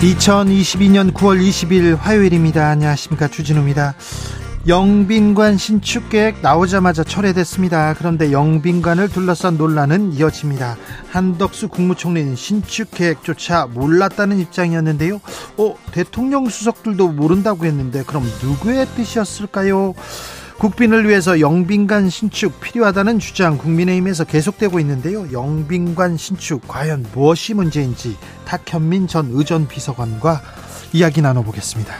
2022년 9월 20일 화요일입니다. 안녕하십니까. 주진우입니다. 영빈관 신축 계획 나오자마자 철회됐습니다. 그런데 영빈관을 둘러싼 논란은 이어집니다. 한덕수 국무총리는 신축 계획조차 몰랐다는 입장이었는데요. 어, 대통령 수석들도 모른다고 했는데 그럼 누구의 뜻이었을까요? 국빈을 위해서 영빈관 신축 필요하다는 주장 국민의힘에서 계속되고 있는데요. 영빈관 신축 과연 무엇이 문제인지 탁현민 전 의전 비서관과 이야기 나눠보겠습니다.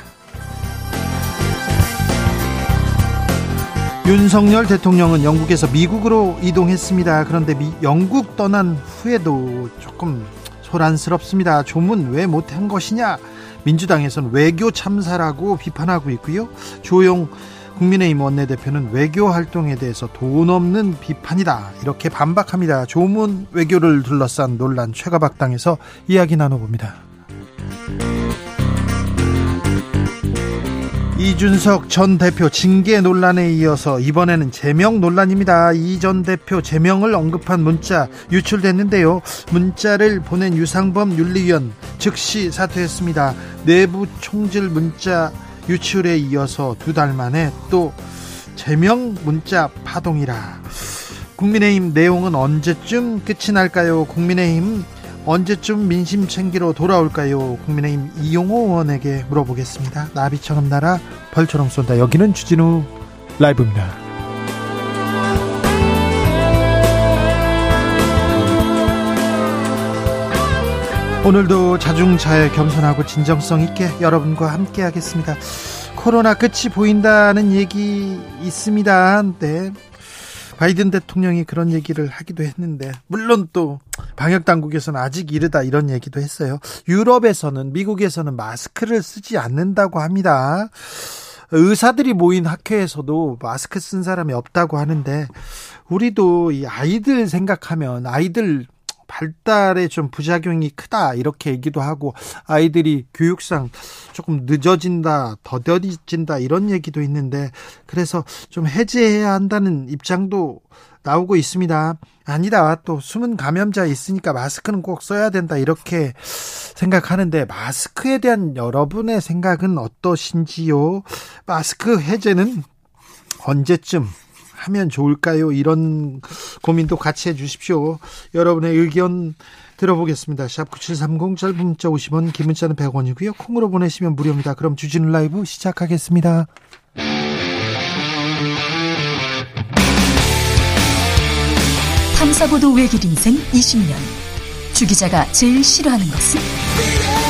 윤석열 대통령은 영국에서 미국으로 이동했습니다. 그런데 미, 영국 떠난 후에도 조금 소란스럽습니다. 조문 왜 못한 것이냐? 민주당에서는 외교 참사라고 비판하고 있고요. 조용 국민의힘 원내대표는 외교 활동에 대해서 돈 없는 비판이다 이렇게 반박합니다. 조문 외교를 둘러싼 논란 최가박당에서 이야기 나눠봅니다. 이준석 전 대표 징계 논란에 이어서 이번에는 제명 논란입니다. 이 전 대표 제명을 언급한 문자 유출됐는데요. 문자를 보낸 유상범 윤리위원 즉시 사퇴했습니다. 내부 총질 문자 유출에 이어서 두 달 만에 또 제명 문자 파동이라. 국민의힘 내용은 언제쯤 끝이 날까요? 국민의힘 언제쯤 민심 챙기러 돌아올까요? 국민의힘 이용호 의원에게 물어보겠습니다. 나비처럼 날아 벌처럼 쏜다. 여기는 주진우 라이브입니다. 오늘도 자중차에 겸손하고 진정성 있게 여러분과 함께 하겠습니다. 코로나 끝이 보인다는 얘기 있습니다. 네. 바이든 대통령이 그런 얘기를 하기도 했는데 물론 또 방역 당국에서는 아직 이르다 이런 얘기도 했어요. 유럽에서는 미국에서는 마스크를 쓰지 않는다고 합니다. 의사들이 모인 학회에서도 마스크 쓴 사람이 없다고 하는데 우리도 이 아이들 생각하면 아이들 발달에 좀 부작용이 크다 이렇게 얘기도 하고 아이들이 교육상 조금 늦어진다 더뎌진다 이런 얘기도 있는데 그래서 좀 해제해야 한다는 입장도 나오고 있습니다. 아니다 또 숨은 감염자 있으니까 마스크는 꼭 써야 된다 이렇게 생각하는데 마스크에 대한 여러분의 생각은 어떠신지요? 마스크 해제는 언제쯤 하면 좋을까요? 이런 고민도 같이 해 주십시오. 여러분의 의견 들어보겠습니다. 샵 9730 짧은 문자 50원 긴 문자는 100원이고요. 콩으로 보내시면 무료입니다. 그럼 주진우 라이브 시작하겠습니다. 탐사보도 외길 인생 20년 주 기자가 제일 싫어하는 것은?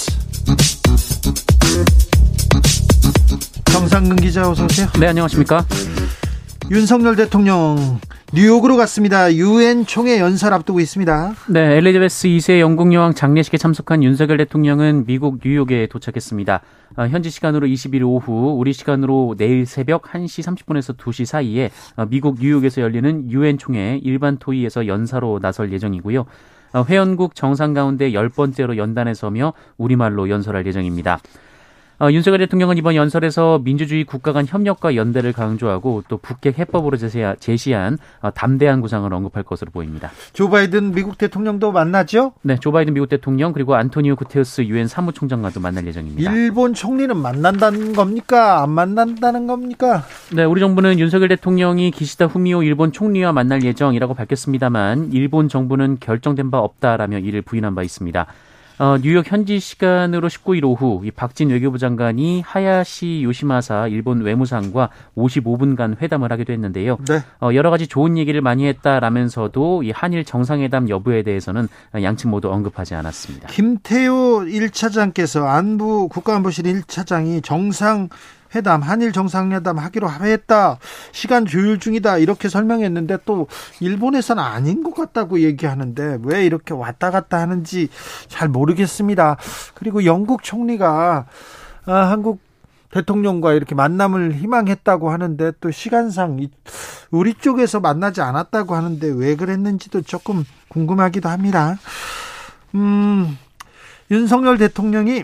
정상근 기자 어서 오세요. 네, 안녕하십니까? 윤석열 대통령 뉴욕으로 갔습니다. 유엔 총회 연설 앞두고 있습니다. 네, 엘리자베스 2세 영국 여왕 장례식에 참석한 윤석열 대통령은 미국 뉴욕에 도착했습니다. 어, 현지 시간으로 21일 오후, 우리 시간으로 내일 새벽 1시 30분에서 2시 사이에 어, 미국 뉴욕에서 열리는 유엔 총회 일반 토의에서 연사로 나설 예정이고요. 어, 회원국 정상 가운데 열 번째로 연단에 서며 우리말로 연설할 예정입니다. 어, 윤석열 대통령은 이번 연설에서 민주주의 국가 간 협력과 연대를 강조하고 또 북핵 해법으로 제시한 어, 담대한 구상을 언급할 것으로 보입니다. 조 바이든 미국 대통령도 만나죠? 네, 조 바이든 미국 대통령 그리고 안토니오 구테우스 유엔 사무총장과도 만날 예정입니다. 일본 총리는 만난다는 겁니까? 안 만난다는 겁니까? 네, 우리 정부는 윤석열 대통령이 기시다 후미오 일본 총리와 만날 예정이라고 밝혔습니다만 일본 정부는 결정된 바 없다라며 이를 부인한 바 있습니다. 어, 뉴욕 현지 시간으로 19일 오후 이 박진 외교부 장관이 하야시 요시마사 일본 외무상과 55분간 회담을 하기도 했는데요. 네. 어, 여러 가지 좋은 얘기를 많이 했다라면서도 이 한일 정상회담 여부에 대해서는 양측 모두 언급하지 않았습니다. 김태호 1차장께서 안부 국가안보실 1차장이 정상 회담, 한일 정상회담 하기로 합의했다. 시간 조율 중이다. 이렇게 설명했는데 또 일본에서는 아닌 것 같다고 얘기하는데 왜 이렇게 왔다 갔다 하는지 잘 모르겠습니다. 그리고 영국 총리가 아, 한국 대통령과 이렇게 만남을 희망했다고 하는데 또 시간상 우리 쪽에서 만나지 않았다고 하는데 왜 그랬는지도 조금 궁금하기도 합니다. 음, 윤석열 대통령이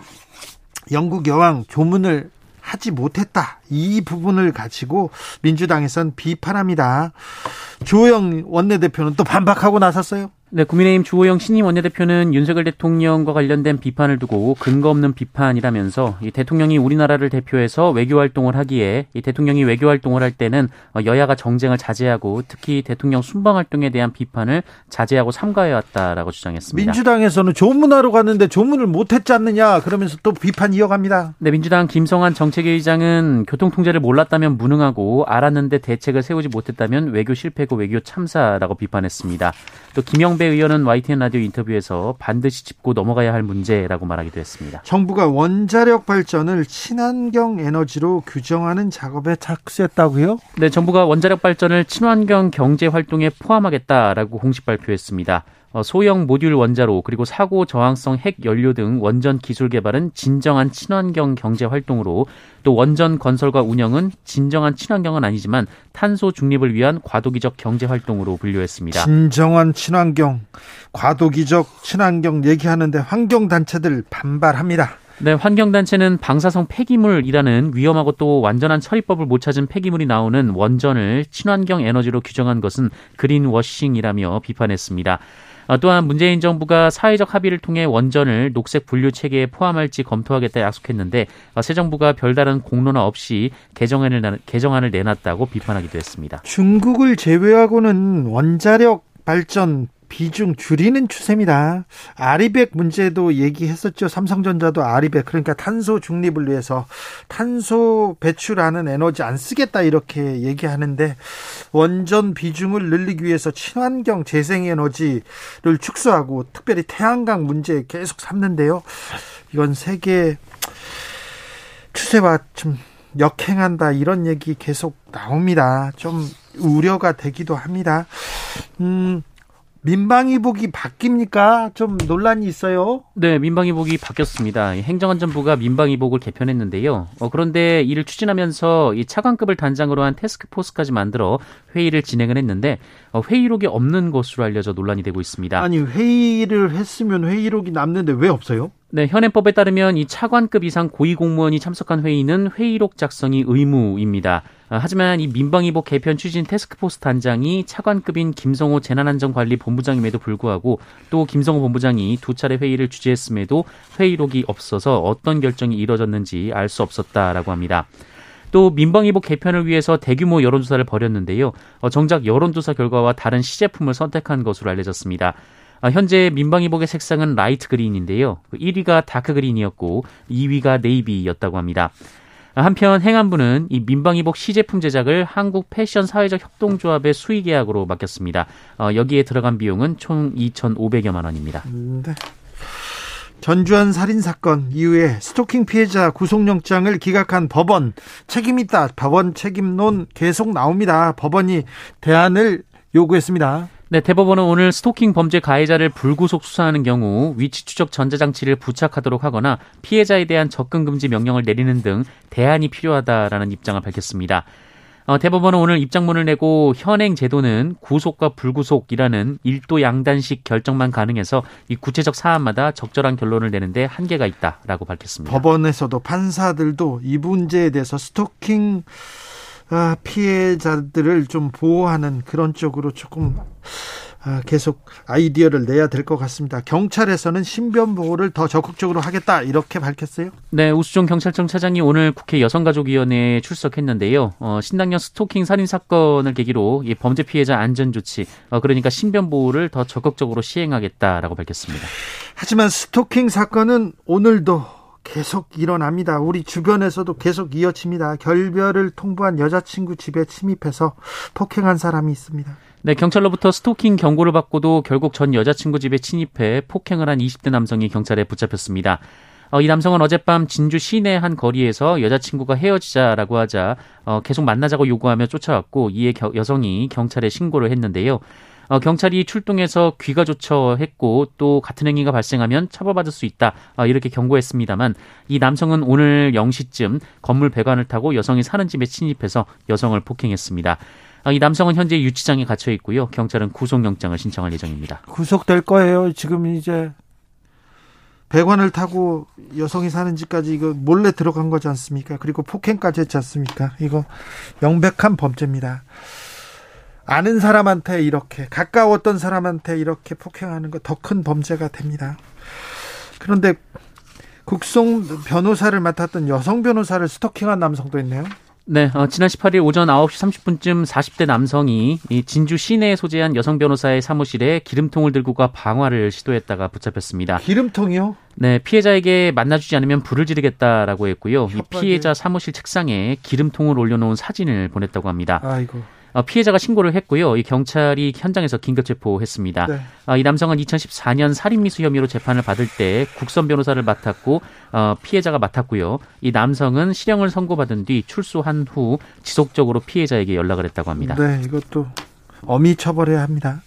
영국 여왕 조문을 하지 못했다. 이 부분을 가지고 민주당에선 비판합니다. 조영 원내대표는 또 반박하고 나섰어요. 네, 국민의힘 주호영 신임 원내대표는 윤석열 대통령과 관련된 비판을 두고 근거 없는 비판이라면서 이 대통령이 우리나라를 대표해서 외교 활동을 하기에 이 대통령이 외교 활동을 할 때는 여야가 정쟁을 자제하고 특히 대통령 순방 활동에 대한 비판을 자제하고 삼가해 왔다라고 주장했습니다. 민주당에서는 조문하러 갔는데 조문을 못 했지 않느냐 그러면서 또 비판 이어갑니다. 네, 민주당 김성한 정책위의장은 교통 통제를 몰랐다면 무능하고 알았는데 대책을 세우지 못했다면 외교 실패고 외교 참사라고 비판했습니다. 또 김영 이정배 의원은 YTN 라디오 인터뷰에서 반드시 짚고 넘어가야 할 문제라고 말하기도 했습니다. 정부가 원자력 발전을 친환경 에너지로 규정하는 작업에 착수했다고요? 네, 정부가 원자력 발전을 친환경 경제 활동에 포함하겠다라고 공식 발표했습니다. 어, 소형 모듈 원자로 그리고 사고 저항성 핵 연료 등 원전 기술 개발은 진정한 친환경 경제 활동으로 또 원전 건설과 운영은 진정한 친환경은 아니지만 탄소 중립을 위한 과도기적 경제 활동으로 분류했습니다. 진정한 친환경, 과도기적 친환경 얘기하는데 환경 단체들 반발합니다. 네, 환경단체는 방사성 폐기물이라는 위험하고 또 완전한 처리법을 못 찾은 폐기물이 나오는 원전을 친환경 에너지로 규정한 것은 그린워싱이라며 비판했습니다. 어, 또한 문재인 정부가 사회적 합의를 통해 원전을 녹색 분류 체계에 포함할지 검토하겠다 약속했는데 어, 새 정부가 별다른 공론화 없이 개정안을 개정안을 내놨다고 비판하기도 했습니다. 중국을 제외하고는 원자력 발전 비중 줄이는 추세입니다. 아리백 문제도 얘기했었죠. 삼성전자도 아리백 그러니까 탄소 중립을 위해서 탄소 배출하는 에너지 안 쓰겠다 이렇게 얘기하는데 원전 비중을 늘리기 위해서 친환경 재생 에너지를 축소하고 특별히 태양광 문제 계속 삼는데요. 이건 세계 추세와 좀 역행한다 이런 얘기 계속 나옵니다. 좀 우려가 되기도 합니다. 음, 민방위복이 바뀝니까? 좀 논란이 있어요. 네, 민방위복이 바뀌었습니다. 행정안전부가 민방위복을 개편했는데요. 어, 그런데 이를 추진하면서 이 차관급을 단장으로 한 테스크포스까지 만들어 회의를 진행을 했는데 어, 회의록이 없는 것으로 알려져 논란이 되고 있습니다. 아니 회의를 했으면 회의록이 남는데 왜 없어요? 네, 현행법에 따르면 이 차관급 이상 고위공무원이 참석한 회의는 회의록 작성이 의무입니다. 아, 하지만 이 민방위복 개편 추진 태스크포스 단장이 차관급인 김성호 재난안전관리본부장임에도 불구하고 또 김성호 본부장이 두 차례 회의를 주재했음에도 회의록이 없어서 어떤 결정이 이뤄졌는지 알 수 없었다라고 합니다. 또 민방위복 개편을 위해서 대규모 여론조사를 벌였는데요. 어, 정작 여론조사 결과와 다른 시제품을 선택한 것으로 알려졌습니다. 아, 현재 민방위복의 색상은 light green인데요. 1위가 dark green이었고 2위가 네이비였다고 합니다. 아, 한편 행안부는 이 민방위복 시제품 제작을 한국 패션 사회적 협동조합의 수의 계약으로 맡겼습니다. 어, 여기에 들어간 비용은 총 2,500여만 원입니다. 네. 전주환 살인 사건 이후에 스토킹 피해자 구속영장을 기각한 법원 책임 있다. 법원 책임론 계속 나옵니다. 법원이 대안을 요구했습니다. 네, 대법원은 오늘 스토킹 범죄 가해자를 불구속 수사하는 경우 위치 추적 전자장치를 부착하도록 하거나 피해자에 대한 접근 금지 명령을 내리는 등 대안이 필요하다라는 입장을 밝혔습니다. 어, 대법원은 오늘 입장문을 내고 현행 제도는 구속과 불구속이라는 일도 양단식 결정만 가능해서 이 구체적 사안마다 적절한 결론을 내는데 한계가 있다라고 밝혔습니다. 법원에서도 판사들도 이 문제에 대해서 스토킹 아, 피해자들을 좀 보호하는 그런 쪽으로 조금 아, 계속 아이디어를 내야 될 것 같습니다. 경찰에서는 신변 보호를 더 적극적으로 하겠다 이렇게 밝혔어요. 네, 우수종 경찰청 차장이 오늘 국회 여성가족위원회에 출석했는데요. 어, 신당년 스토킹 살인 사건을 계기로 이 범죄 피해자 안전 조치, 어, 그러니까 신변 보호를 더 적극적으로 시행하겠다라고 밝혔습니다. 하지만 스토킹 사건은 오늘도 계속 일어납니다. 우리 주변에서도 계속 이어집니다. 결별을 통보한 여자친구 집에 침입해서 폭행한 사람이 있습니다. 네, 경찰로부터 스토킹 경고를 받고도 결국 전 여자친구 집에 침입해 폭행을 한 20대 남성이 경찰에 붙잡혔습니다. 어, 이 남성은 어젯밤 진주 시내 한 거리에서 여자친구가 헤어지자라고 하자 어, 계속 만나자고 요구하며 쫓아왔고 이에 겨, 여성이 경찰에 신고를 했는데요. 어, 경찰이 출동해서 귀가 조처 했고 또 같은 행위가 발생하면 처벌받을 수 있다 어, 이렇게 경고했습니다만 이 남성은 오늘 0시쯤 건물 배관을 타고 여성이 사는 집에 침입해서 여성을 폭행했습니다. 어, 이 남성은 현재 유치장에 갇혀 있고요. 경찰은 구속영장을 신청할 예정입니다. 구속될 거예요. 지금 이제 배관을 타고 여성이 사는 집까지 이거 몰래 들어간 거지 않습니까? 그리고 폭행까지 했지 않습니까? 이거 명백한 범죄입니다. 아는 사람한테 이렇게 가까웠던 사람한테 이렇게 폭행하는 거 더 큰 범죄가 됩니다. 그런데 국송 변호사를 맡았던 여성 변호사를 스토킹한 남성도 있네요. 네, 어, 지난 18일 오전 9시 30분쯤 40대 남성이 이 진주 시내에 소재한 여성 변호사의 사무실에 기름통을 들고 가 방화를 시도했다가 붙잡혔습니다. 기름통이요? 네, 피해자에게 만나주지 않으면 불을 지르겠다라고 했고요. 이 피해자 사무실 책상에 기름통을 올려놓은 사진을 보냈다고 합니다. 아이고. 어, 피해자가 신고를 했고요. 이 경찰이 현장에서 긴급 체포했습니다. 네. 어, 이 남성은 2014년 살인미수 혐의로 재판을 받을 때 국선 변호사를 맡았고 어, 피해자가 맡았고요. 이 남성은 실형을 선고받은 뒤 출소한 후 지속적으로 피해자에게 연락을 했다고 합니다. 네, 이것도 엄히 처벌해야 합니다.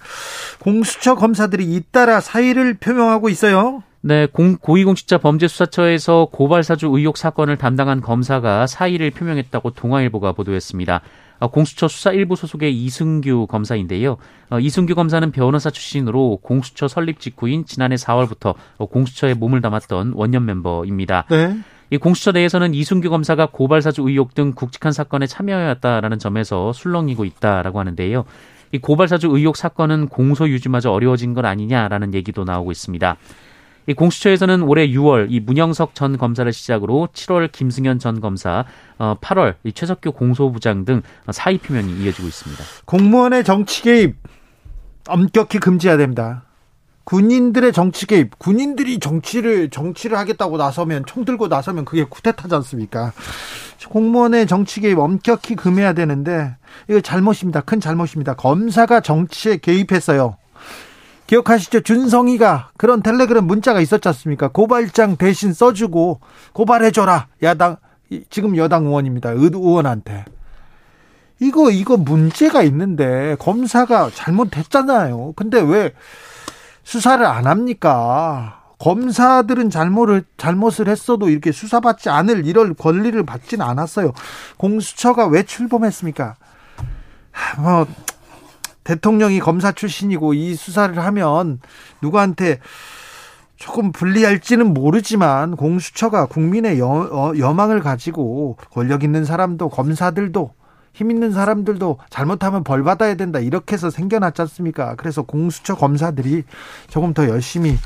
공수처 검사들이 잇따라 사의를 표명하고 있어요. 네, 공, 고위공직자 범죄수사처에서 고발사주 의혹 사건을 담당한 검사가 사의를 표명했다고 동아일보가 보도했습니다. 어, 공수처 수사 1부 소속의 이승규 검사인데요. 어, 이승규 검사는 변호사 출신으로 공수처 설립 직후인 지난해 4월부터 어, 공수처에 몸을 담았던 원년 멤버입니다. 네. 이 공수처 내에서는 이승규 검사가 고발사주 의혹 등 굵직한 사건에 참여해왔다라는 점에서 술렁이고 있다라고 하는데요. 이 고발사주 의혹 사건은 공소 유지마저 어려워진 것 아니냐라는 얘기도 나오고 있습니다. 이 공수처에서는 올해 6월 이 문영석 전 검사를 시작으로 7월 김승현 전 검사, 어 8월 이 최석규 공소부장 등 사의 표명이 이어지고 있습니다. 공무원의 정치 개입 엄격히 금지해야 됩니다. 군인들의 정치 개입, 군인들이 정치를 정치를 하겠다고 나서면 총 들고 나서면 그게 쿠데타지 않습니까? 공무원의 정치 개입 엄격히 금해야 되는데 이거 잘못입니다. 큰 잘못입니다. 검사가 정치에 개입했어요. 기억하시죠? 준성이가 그런 텔레그램 문자가 있었지 않습니까? 고발장 대신 써주고 고발해줘라. 야당, 지금 여당 의원입니다. 의원한테. 이거, 이거 문제가 있는데 검사가 잘못했잖아요. 근데 왜 수사를 안 합니까? 검사들은 잘못을, 잘못을 했어도 이렇게 수사받지 않을 이럴 권리를 받지는 않았어요. 공수처가 왜 출범했습니까? 뭐, 대통령이 검사 출신이고 이 수사를 하면 누구한테 조금 불리할지는 모르지만 공수처가 국민의 여, 어, 여망을 가지고 권력 있는 사람도 검사들도 힘 있는 사람들도 잘못하면 벌 받아야 된다 이렇게 해서 생겨났지 않습니까? 그래서 공수처 검사들이 조금 더 열심히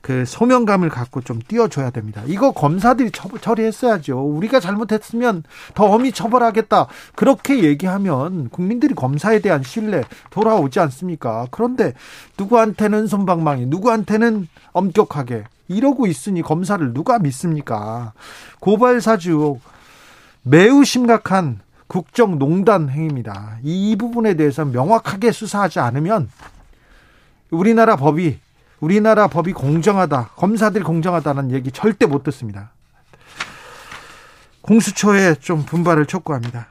그 소명감을 갖고 좀 띄워줘야 됩니다. 이거 검사들이 처리했어야죠. 우리가 잘못했으면 더 엄히 처벌하겠다. 그렇게 얘기하면 국민들이 검사에 대한 신뢰 돌아오지 않습니까? 그런데 누구한테는 손방망이, 누구한테는 엄격하게 이러고 있으니 검사를 누가 믿습니까? 고발사주 매우 심각한 국정농단 행위입니다. 이 부분에 대해서 명확하게 수사하지 않으면 우리나라 법이 우리나라 법이 공정하다, 검사들이 공정하다는 얘기 절대 못 듣습니다. 공수처에 좀 분발을 촉구합니다.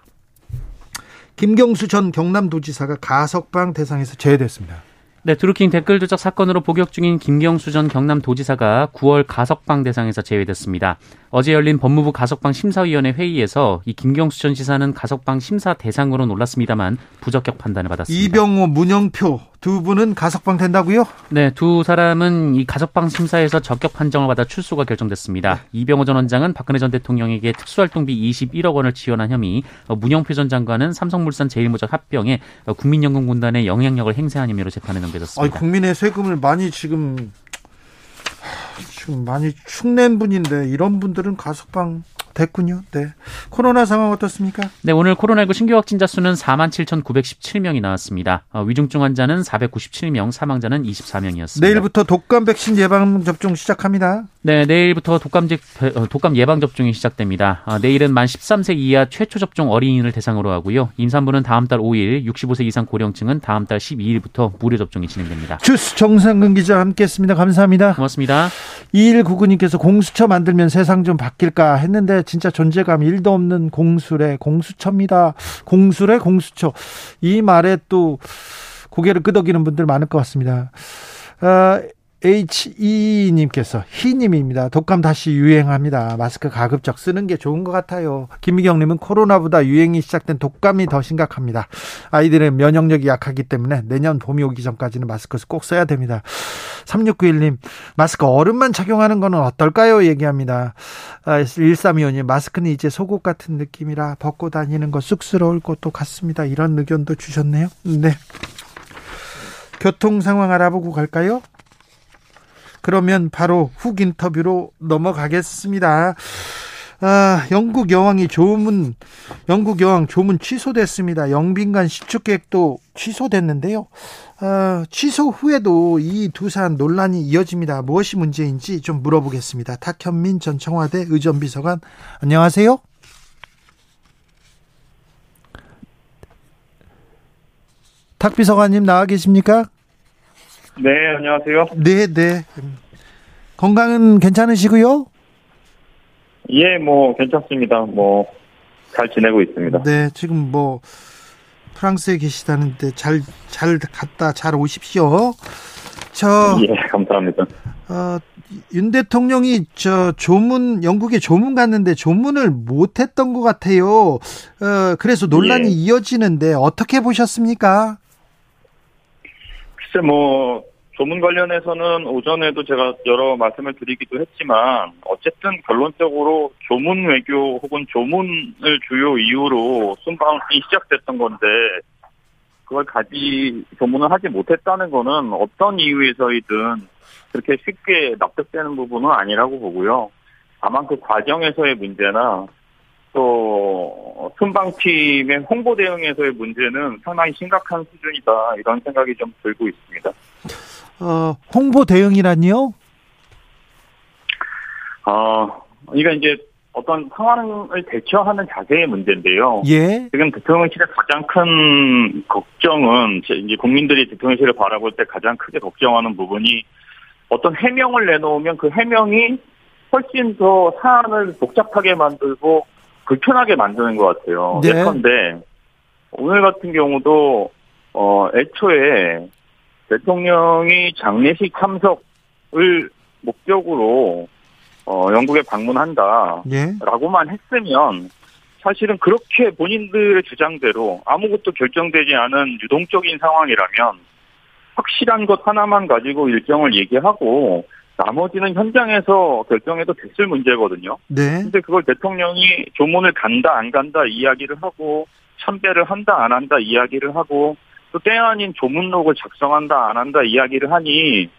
김경수 전 경남도지사가 가석방 대상에서 제외됐습니다. 네, 드루킹 댓글 조작 사건으로 복역 중인 김경수 전 경남도지사가 9월 가석방 대상에서 제외됐습니다. 어제 열린 법무부 가석방 심사위원회 회의에서 이 김경수 전 지사는 가석방 심사 대상으로 놀랐습니다만 부적격 판단을 받았습니다. 이병호, 문영표 두 분은 가석방 된다고요? 네, 두 사람은 이 가석방 심사에서 적격 판정을 받아 출소가 결정됐습니다. 네. 이병호 전 원장은 박근혜 전 대통령에게 특수활동비 21억 원을 지원한 혐의, 어, 문영표 전 장관은 삼성물산 제일모적 합병에 어, 국민연금공단의 영향력을 행사한 혐의로 재판에 넘겨졌습니다. 아니, 국민의 세금을 많이 지금 지금 많이 축낸 분인데 이런 분들은 가석방 됐군요. 네. 코로나 상황 어떻습니까? 네, 오늘 코로나19 신규 확진자 수는 4만 7,917명이 나왔습니다. 어, 위중증 환자는 497명, 사망자는 24명이었습니다. 내일부터 독감 백신 예방 접종 시작합니다. 네, 내일부터 독감, 어, 독감 예방 접종이 시작됩니다. 아, 내일은 만 13세 이하 최초 접종 어린이를 대상으로 하고요. 임산부는 다음 달 5일, 65세 이상 고령층은 다음 달 12일부터 무료 접종이 진행됩니다. 주스 정상근 기자 함께했습니다. 감사합니다. 고맙습니다. 2199님께서 공수처 만들면 세상 좀 바뀔까 했는데 진짜 존재감 1도 없는 공수래 공수처입니다. 공수래 공수처 이 말에 또 고개를 끄덕이는 분들 많을 것 같습니다. 어, H2님께서 희님입니다. 독감 다시 유행합니다. 마스크 가급적 쓰는 게 좋은 것 같아요. 김미경님은 코로나보다 유행이 시작된 독감이 더 심각합니다. 아이들의 면역력이 약하기 때문에 내년 봄이 오기 전까지는 마스크를 꼭 써야 됩니다. 3691님, 마스크 얼음만 착용하는 거는 어떨까요? 얘기합니다. 1325님, 아, 마스크는 이제 속옷 같은 느낌이라 벗고 다니는 거 쑥스러울 것도 같습니다. 이런 의견도 주셨네요. 네. 교통 상황 알아보고 갈까요? 그러면 바로 훅 인터뷰로 넘어가겠습니다. 아, 영국 여왕이 조문, 영국 여왕 조문 취소됐습니다. 영빈관 시축 계획도 취소됐는데요. 아, 취소 후에도 이 두 사안 논란이 이어집니다. 무엇이 문제인지 좀 물어보겠습니다. 탁현민 전 청와대 의전비서관, 안녕하세요. 탁 비서관님 나와 계십니까? 네, 안녕하세요. 네, 네. 건강은 괜찮으시고요? 예, 뭐 괜찮습니다. 뭐 잘 지내고 있습니다. 네, 지금 뭐 프랑스에 계시다는데 잘 잘 갔다 잘 오십시오. 저 예, 감사합니다. 어, 윤 대통령이 저 조문 영국에 조문 갔는데 조문을 못 했던 것 같아요. 어, 그래서 논란이 예. 이어지는데 어떻게 보셨습니까? 글쎄 뭐 조문 관련해서는 오전에도 제가 여러 말씀을 드리기도 했지만 어쨌든 결론적으로 조문 외교 혹은 조문을 주요 이유로 순방이 시작됐던 건데 그걸 가지 조문을 하지 못했다는 거는 어떤 이유에서이든 그렇게 쉽게 납득되는 부분은 아니라고 보고요. 다만 그 과정에서의 문제나 또 순방팀의 홍보 대응에서의 문제는 상당히 심각한 수준이다 이런 생각이 좀 들고 있습니다. 어, 홍보 대응이란요? 어, 그러니까 이제 어떤 상황을 대처하는 자세의 문제인데요. 예. 지금 대통령실의 가장 큰 걱정은 이제 국민들이 대통령실을 바라볼 때 가장 크게 걱정하는 부분이 어떤 해명을 내놓으면 그 해명이 훨씬 더 사안을 복잡하게 만들고 불편하게 만드는 것 같아요. 네. 예컨대 오늘 같은 경우도 어 애초에 대통령이 장례식 참석을 목적으로 어, 영국에 방문한다라고만 예. 했으면 사실은 그렇게 본인들의 주장대로 아무것도 결정되지 않은 유동적인 상황이라면 확실한 것 하나만 가지고 일정을 얘기하고 나머지는 현장에서 결정해도 됐을 문제거든요. 네. 근데 그걸 대통령이 조문을 간다 안 간다 이야기를 하고 참배를 한다 안 한다 이야기를 하고 또 때 아닌 조문록을 작성한다 안 한다 이야기를 하니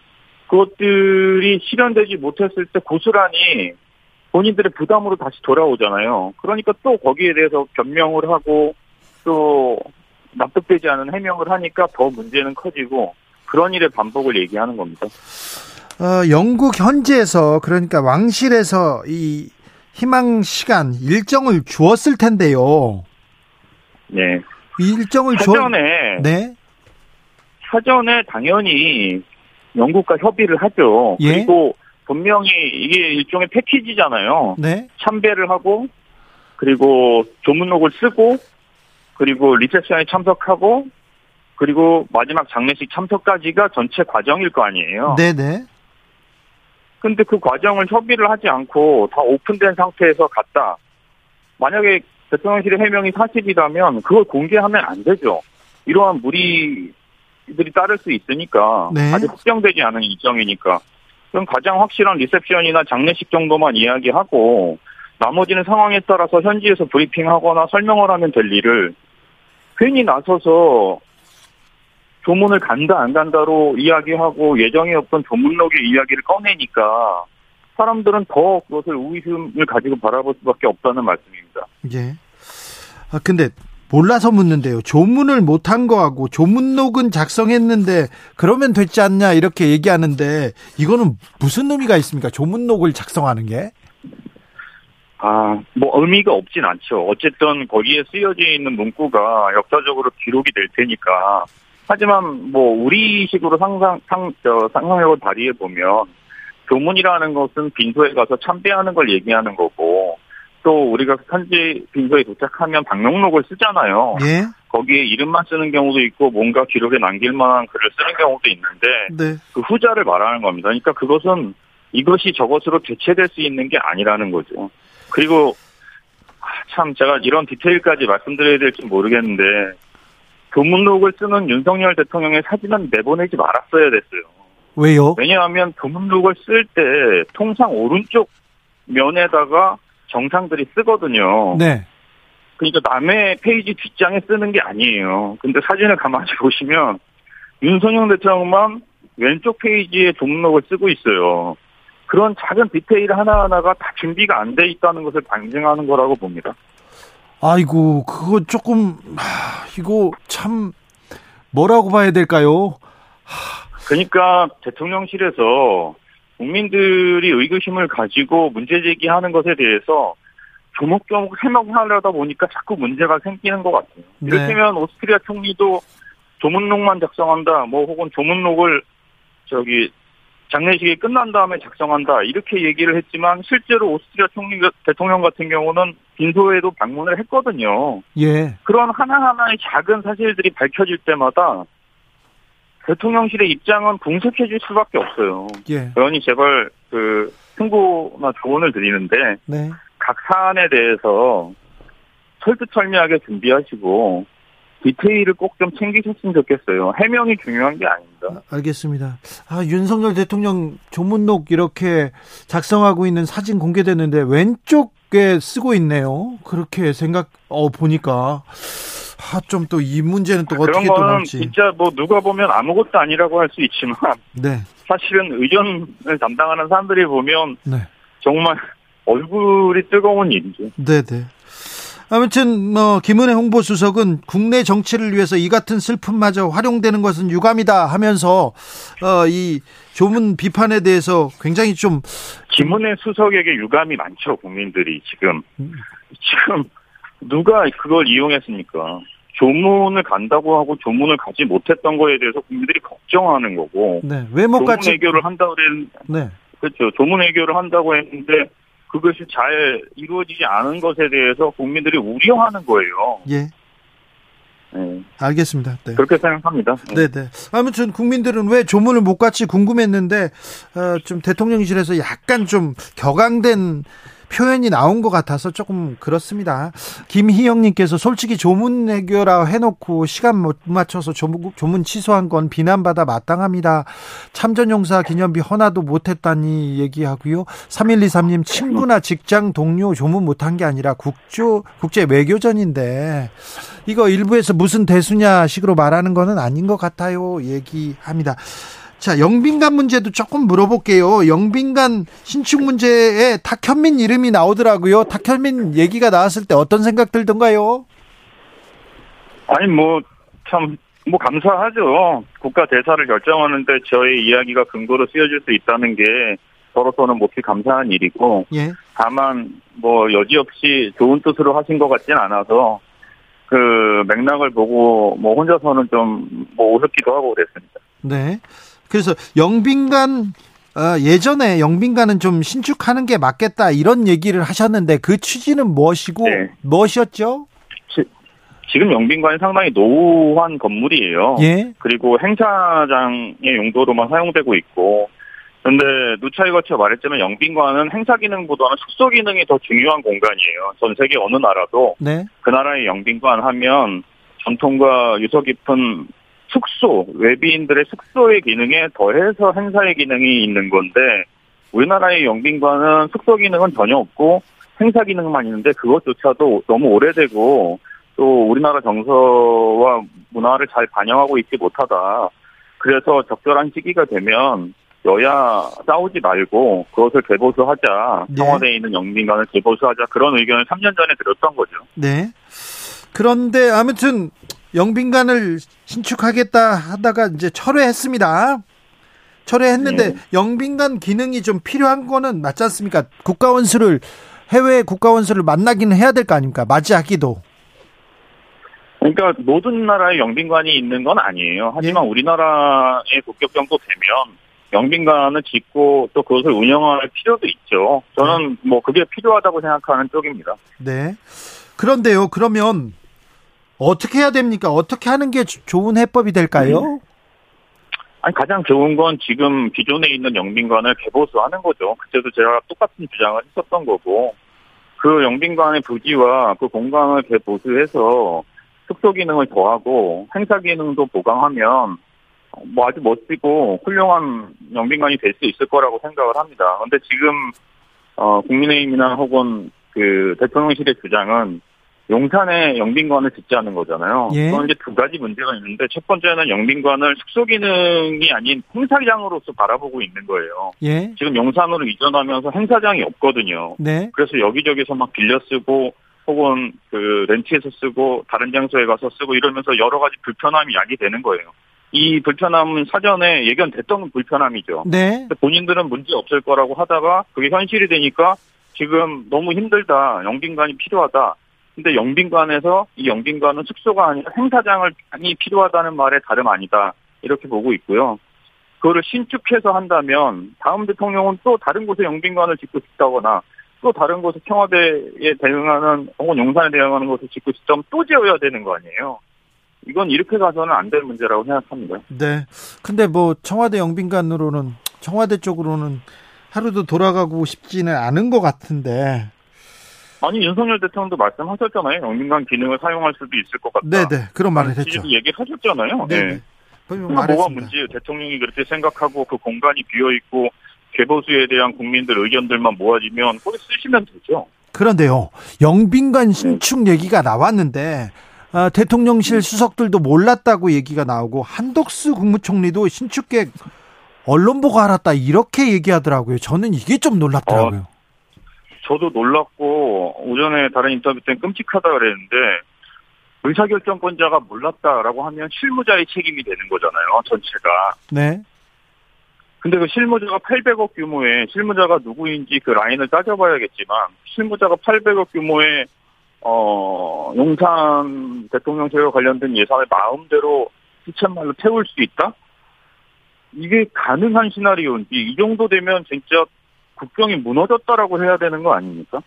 그것들이 실현되지 못했을 때 고스란히 본인들의 부담으로 다시 돌아오잖아요. 그러니까 또 거기에 대해서 변명을 하고 또 납득되지 않은 해명을 하니까 더 문제는 커지고 그런 일의 반복을 얘기하는 겁니다. 어, 영국 현지에서 그러니까 왕실에서 이 희망 시간 일정을 주었을 텐데요. 네. 일정을 사전에 네. 사전에 당연히 영국과 협의를 하죠. 예? 그리고 분명히 이게 일종의 패키지잖아요. 네. 참배를 하고 그리고 조문록을 쓰고 그리고 리셉션에 참석하고 그리고 마지막 장례식 참석까지가 전체 과정일 거 아니에요. 네네. 근데 그 과정을 협의를 하지 않고 다 오픈된 상태에서 갔다. 만약에 대통령실의 해명이 사실이라면 그걸 공개하면 안 되죠. 이러한 무리들이 따를 수 있으니까 네. 아직 확정되지 않은 일정이니까 그럼 가장 확실한 리셉션이나 장례식 정도만 이야기하고 나머지는 상황에 따라서 현지에서 브리핑하거나 설명을 하면 될 일을 괜히 나서서 조문을 간다 안 간다로 이야기하고 예정에 없던 조문록의 이야기를 꺼내니까 사람들은 더 그것을 의심을 가지고 바라볼 수밖에 없다는 말씀입니다. 예. 아, 근데 몰라서 묻는데요. 조문을 못한 거하고 조문록은 작성했는데 그러면 됐지 않냐 이렇게 얘기하는데 이거는 무슨 의미가 있습니까? 조문록을 작성하는 게? 아, 뭐 의미가 없진 않죠. 어쨌든 거기에 쓰여져 있는 문구가 역사적으로 기록이 될 테니까. 하지만 뭐 우리식으로 상상 상 저, 상상력을 발휘해 보면 교문이라는 것은 빈소에 가서 참배하는 걸 얘기하는 거고 또 우리가 현지 빈소에 도착하면 방명록을 쓰잖아요. 예. 거기에 이름만 쓰는 경우도 있고 뭔가 기록에 남길 만한 글을 쓰는 경우도 있는데 네. 그 후자를 말하는 겁니다. 그러니까 그것은 이것이 저것으로 대체될 수 있는 게 아니라는 거죠. 그리고 아, 참 제가 이런 디테일까지 말씀드려야 될지 모르겠는데 교문록을 쓰는 윤석열 대통령의 사진은 내보내지 말았어야 됐어요. 왜요? 왜냐하면 교문록을 쓸 때 통상 오른쪽 면에다가 정상들이 쓰거든요. 네. 그러니까 남의 페이지 뒷장에 쓰는 게 아니에요. 근데 사진을 가만히 보시면 윤석열 대통령만 왼쪽 페이지에 조문록을 쓰고 있어요. 그런 작은 디테일 하나하나가 다 준비가 안 돼 있다는 것을 방증하는 거라고 봅니다. 아이고, 그거 조금, 하, 이거 참, 뭐라고 봐야 될까요? 그러니까 대통령실에서 국민들이 의구심을 가지고 문제 제기하는 것에 대해서 조목조목 해명하려다 보니까 자꾸 문제가 생기는 것 같아요. 네. 이를테면 오스트리아 총리도 조문록만 작성한다, 뭐 혹은 조문록을 저기 장례식이 끝난 다음에 작성한다 이렇게 얘기를 했지만 실제로 오스트리아 총리 대통령 같은 경우는 빈소에도 방문을 했거든요. 예. 그런 하나하나의 작은 사실들이 밝혀질 때마다 대통령실의 입장은 궁색해질 수밖에 없어요. 예. 그러니 제발 그 승부나 조언을 드리는데 네. 각 사안에 대해서 설득설명하게 준비하시고 디테일을 꼭 좀 챙기셨으면 좋겠어요. 해명이 중요한 게 아닙니다. 아, 알겠습니다. 아, 윤석열 대통령 조문록 이렇게 작성하고 있는 사진 공개됐는데 왼쪽에 쓰고 있네요. 그렇게 생각, 어, 보니까. 아, 좀 또 이 문제는 또 그런 어떻게 또 나올지. 진짜 뭐 누가 보면 아무것도 아니라고 할 수 있지만 네. 사실은 의전을 담당하는 사람들이 보면 네. 정말 얼굴이 뜨거운 일이죠. 네 네. 아무튼 뭐 김은혜 홍보수석은 국내 정치를 위해서 이 같은 슬픔마저 활용되는 것은 유감이다 하면서 어, 이 조문 비판에 대해서 굉장히 좀 김은혜 수석에게 유감이 많죠, 국민들이 지금. 음. 지금 누가 그걸 이용했습니까? 조문을 간다고 하고 조문을 가지 못했던 거에 대해서 국민들이 걱정하는 거고. 네, 왜못 조문 같이 해결을 한다고 했 네. 그렇죠. 조문 해결을 한다고 했는데 그것이 잘 이루어지지 않은 것에 대해서 국민들이 우려하는 거예요. 예. 네, 알겠습니다. 네. 그렇게 생각합니다. 네, 네. 아무튼 국민들은 왜 조문을 못 같이 궁금했는데 어, 좀 대통령실에서 약간 좀 격앙된 표현이 나온 것 같아서 조금 그렇습니다. 김희영님께서 솔직히 조문 해결하 해놓고 시간 못 맞춰서 조문, 취소한 건 비난받아 마땅합니다. 참전용사 기념비 헌화도 못했다니 얘기하고요. 3123님 친구나 직장 동료 조문 못한 게 아니라 국조, 국제 외교전인데 이거 일부에서 무슨 대수냐 식으로 말하는 거는 아닌 것 같아요. 얘기합니다. 자, 영빈관 문제도 조금 물어볼게요. 영빈관 신축 문제에 탁현민 이름이 나오더라고요. 탁현민 얘기가 나왔을 때 어떤 생각 들던가요? 아니 뭐 참 뭐 감사하죠. 국가 대사를 결정하는데 저의 이야기가 근거로 쓰여질 수 있다는 게 저로서는 몹시 감사한 일이고 예. 다만 뭐 여지없이 좋은 뜻으로 하신 것 같진 않아서 그 맥락을 보고 뭐 혼자서는 좀뭐 오셨기도 하고 그랬습니다. 네. 그래서 영빈관 어, 예전에 영빈관은 좀 신축하는 게 맞겠다 이런 얘기를 하셨는데 그 취지는 무엇이고 네. 무엇이었죠? 지금 영빈관이 상당히 노후한 건물이에요. 예. 그리고 행사장의 용도로만 사용되고 있고 근데 누차에 거쳐 말했지만 영빈관은 행사 기능보다는 숙소 기능이 더 중요한 공간이에요. 전 세계 어느 나라도 네. 그 나라의 영빈관 하면 전통과 유서 깊은 숙소, 외비인들의 숙소의 기능에 더해서 행사의 기능이 있는 건데 우리나라의 영빈관은 숙소 기능은 전혀 없고 행사 기능만 있는데 그것조차도 너무 오래되고 또 우리나라 정서와 문화를 잘 반영하고 있지 못하다. 그래서 적절한 시기가 되면 여야 싸우지 말고 그것을 개보수하자. 네. 청와대에 있는 영빈관을 개보수하자. 그런 의견을 3년 전에 들었던 거죠. 네. 그런데 아무튼 영빈관을 신축하겠다 하다가 이제 철회했습니다. 철회했는데 네. 영빈관 기능이 좀 필요한 거는 맞지 않습니까? 국가원수를 해외 국가원수를 만나기는 해야 될 거 아닙니까? 맞이하기도. 그러니까 모든 나라에 영빈관이 있는 건 아니에요. 하지만 우리나라의 국격 정도 되면 영빈관을 짓고 또 그것을 운영할 필요도 있죠. 저는 뭐 그게 필요하다고 생각하는 쪽입니다. 네. 그런데요. 그러면 어떻게 해야 됩니까? 어떻게 하는 게 조- 좋은 해법이 될까요? 아니 가장 좋은 건 지금 기존에 있는 영빈관을 개보수하는 거죠. 그때도 제가 똑같은 주장을 했었던 거고 그 영빈관의 부지와 그 공간을 개보수해서 숙소 기능을 더하고 행사 기능도 보강하면 뭐 아주 멋지고 훌륭한 영빈관이 될 수 있을 거라고 생각을 합니다. 근데 지금 어 국민의힘이나 혹은 그 대통령실의 주장은 용산에 영빈관을 짓자는 거잖아요. 예. 그건 이제 두 가지 문제가 있는데 첫 번째는 영빈관을 숙소 기능이 아닌 행사장으로서 바라보고 있는 거예요. 예. 지금 용산으로 이전하면서 행사장이 없거든요. 네. 그래서 여기저기서 막 빌려 쓰고 혹은 그 렌트해서 쓰고 다른 장소에 가서 쓰고 이러면서 여러 가지 불편함이 야기되는 거예요. 이 불편함은 사전에 예견됐던 불편함이죠. 네. 본인들은 문제 없을 거라고 하다가 그게 현실이 되니까 지금 너무 힘들다. 영빈관이 필요하다. 근데 영빈관에서 이 영빈관은 숙소가 아니라 행사장을 이 필요하다는 말에 다름 아니다. 이렇게 보고 있고요. 그거를 신축해서 한다면 다음 대통령은 또 다른 곳에 영빈관을 짓고 싶다거나 또 다른 곳에 청와대에 대응하는 혹은 용산에 대응하는 곳을 짓고 싶다면 또 지어야 되는 거 아니에요. 이건 이렇게 가서는 안 될 문제라고 생각합니다. 네. 근데 뭐 청와대 영빈관으로는 청와대 쪽으로는 하루도 돌아가고 싶지는 않은 것 같은데. 아니 윤석열 대통령도 말씀하셨잖아요. 영빈관 기능을 사용할 수도 있을 것 같다. 네네. 그런 말을 했죠. 지지도 얘기를 하셨잖아요. 네. 네. 네. 그럼 뭐가. 문제예요? 대통령이 그렇게 생각하고 그 공간이 비어 있고 개보수에 대한 국민들 의견들만 모아지면 거기 쓰시면 되죠. 그런데요, 영빈관 신축 얘기가 나왔는데 아, 대통령실 수석들도 몰랐다고 얘기가 나오고 한덕수 국무총리도 신축 계획 언론 보고 알았다 이렇게 얘기하더라고요. 저는 이게 좀 놀랍더라고요. 저도 놀랐고 오전에 다른 인터뷰 때 끔찍하다 그랬는데 의사결정권자가 몰랐다라고 하면 실무자의 책임이 되는 거잖아요. 전체가. 네, 근데 그 실무자가 800억 규모의 실무자가 누구인지 그 라인을 따져봐야겠지만 실무자가 800억 규모의 어 용산 대통령실과 관련된 예산을 마음대로 시쳇말로 태울 수 있다? 이게 가능한 시나리오인지 이 정도 되면 진짜 국정이 무너졌다라고 해야 되는 거 아닙니까?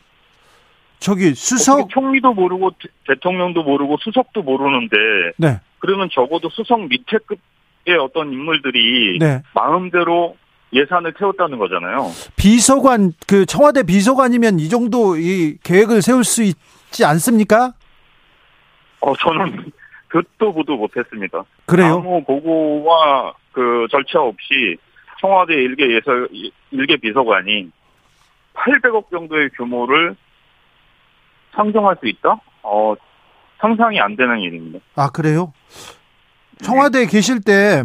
저기 수석 총리도 모르고 대- 대통령도 모르고 수석도 모르는데 네, 그러면 적어도 수석 밑에 급의 어떤 인물들이 네 마음대로 예산을 태웠다는 거잖아요. 비서관 그 청와대 비서관이면 이 정도 이 계획을 세울 수 있지 않습니까? 어, 저는 듣도 보도 못했습니다. 그래요? 아무 보고와 그 절차 없이 청와대 일개 예설 일개 비서관이 800억 정도의 규모를 상정할 수 있다? 어, 상상이 안 되는 일입니다. 아 그래요? 청와대에 계실 때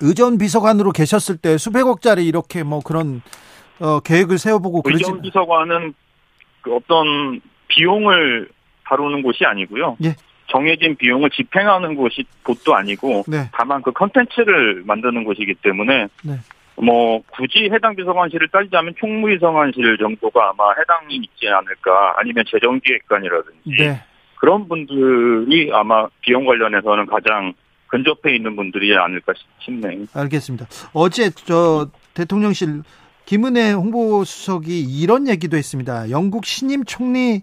의전 비서관으로 계셨을 때 수백억짜리 이렇게 뭐 그런 어, 계획을 세워보고 그러지 의전 비서관은 그 어떤 비용을 다루는 곳이 아니고요. 예. 정해진 비용을 집행하는 곳이 곳도 아니고 네. 다만 그 컨텐츠를 만드는 곳이기 때문에 네. 뭐 굳이 해당 비서관실을 따지자면 총무비서관실 정도가 아마 해당이 있지 않을까 아니면 재정기획관이라든지 네. 그런 분들이 아마 비용 관련해서는 가장 근접해 있는 분들이 아닐까 싶네요. 알겠습니다. 어제 저 대통령실 김은혜 홍보수석이 이런 얘기도 했습니다. 영국 신임 총리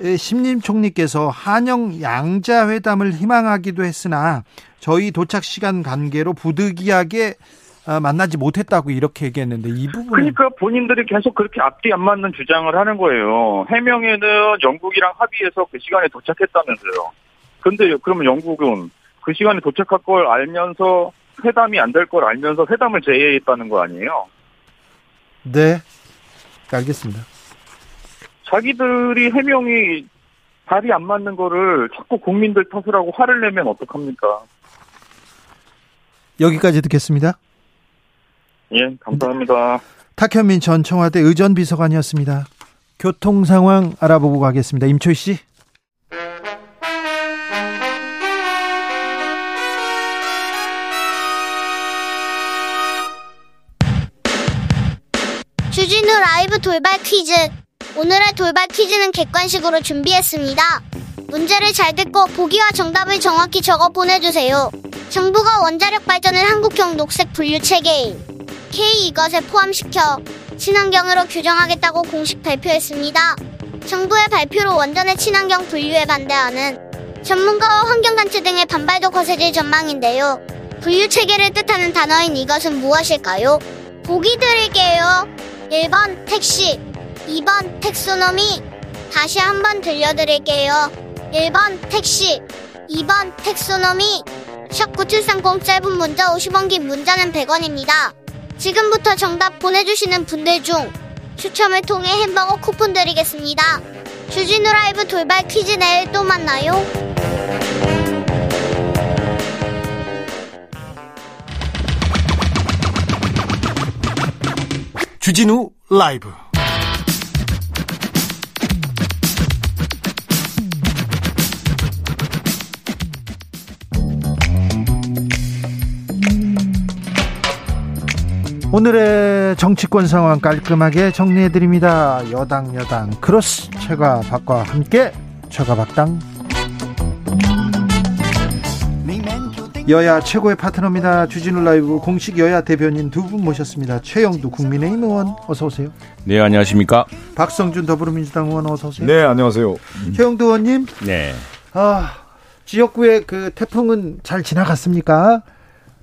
에, 신임 총리께서 한영 양자 회담을 희망하기도 했으나 저희 도착 시간 관계로 부득이하게 아, 만나지 못했다고 이렇게 얘기했는데 이 부분 그러니까 본인들이 계속 그렇게 앞뒤 안 맞는 주장을 하는 거예요. 해명에는 영국이랑 합의해서 그 시간에 도착했다면서요. 근데 그러면 영국은 그 시간에 도착할 걸 알면서 회담이 안 될 걸 알면서 회담을 제의했다는 거 아니에요? 네 알겠습니다. 자기들이 해명이 발이 안 맞는 거를 자꾸 국민들 탓을 하고 화를 내면 어떡합니까? 여기까지 듣겠습니다. 예, 감사합니다. 탁현민 전 청와대 의전 비서관이었습니다. 교통 상황 알아보고 가겠습니다. 임초희 씨. 주진우 라이브 돌발 퀴즈. 오늘의 돌발 퀴즈는 객관식으로 준비했습니다. 문제를 잘 듣고 보기와 정답을 정확히 적어 보내주세요. 정부가 원자력 발전을 한국형 녹색 분류 체계인 K 이것에 포함시켜 친환경으로 규정하겠다고 공식 발표했습니다. 정부의 발표로 원전의 친환경 분류에 반대하는 전문가와 환경단체 등의 반발도 거세질 전망인데요. 분류 체계를 뜻하는 단어인 이것은 무엇일까요? 보기 드릴게요. 1번 택시, 2번 텍소노미. 다시 한번 들려드릴게요. 1번 택시, 2번 텍소노미. 샵 9730 짧은 문자 50원 긴 문자는 100원입니다. 지금부터 정답 보내주시는 분들 중 추첨을 통해 햄버거 쿠폰 드리겠습니다. 주진우 라이브 돌발 퀴즈 내일 또 만나요. 주진우 라이브. 오늘의 정치권 상황 깔끔하게 정리해드립니다. 여당 야당 크로스 최가 박과 함께 최가 박당 여야 최고의 파트너입니다. 주진우 라이브 공식 여야 대변인 두 분 모셨습니다. 최형두 국민의힘 의원 어서 오세요. 네, 안녕하십니까? 박성준 더불어민주당 의원 어서 오세요. 네, 안녕하세요. 최형두 의원님, 네. 아, 지역구의 그 태풍은 잘 지나갔습니까?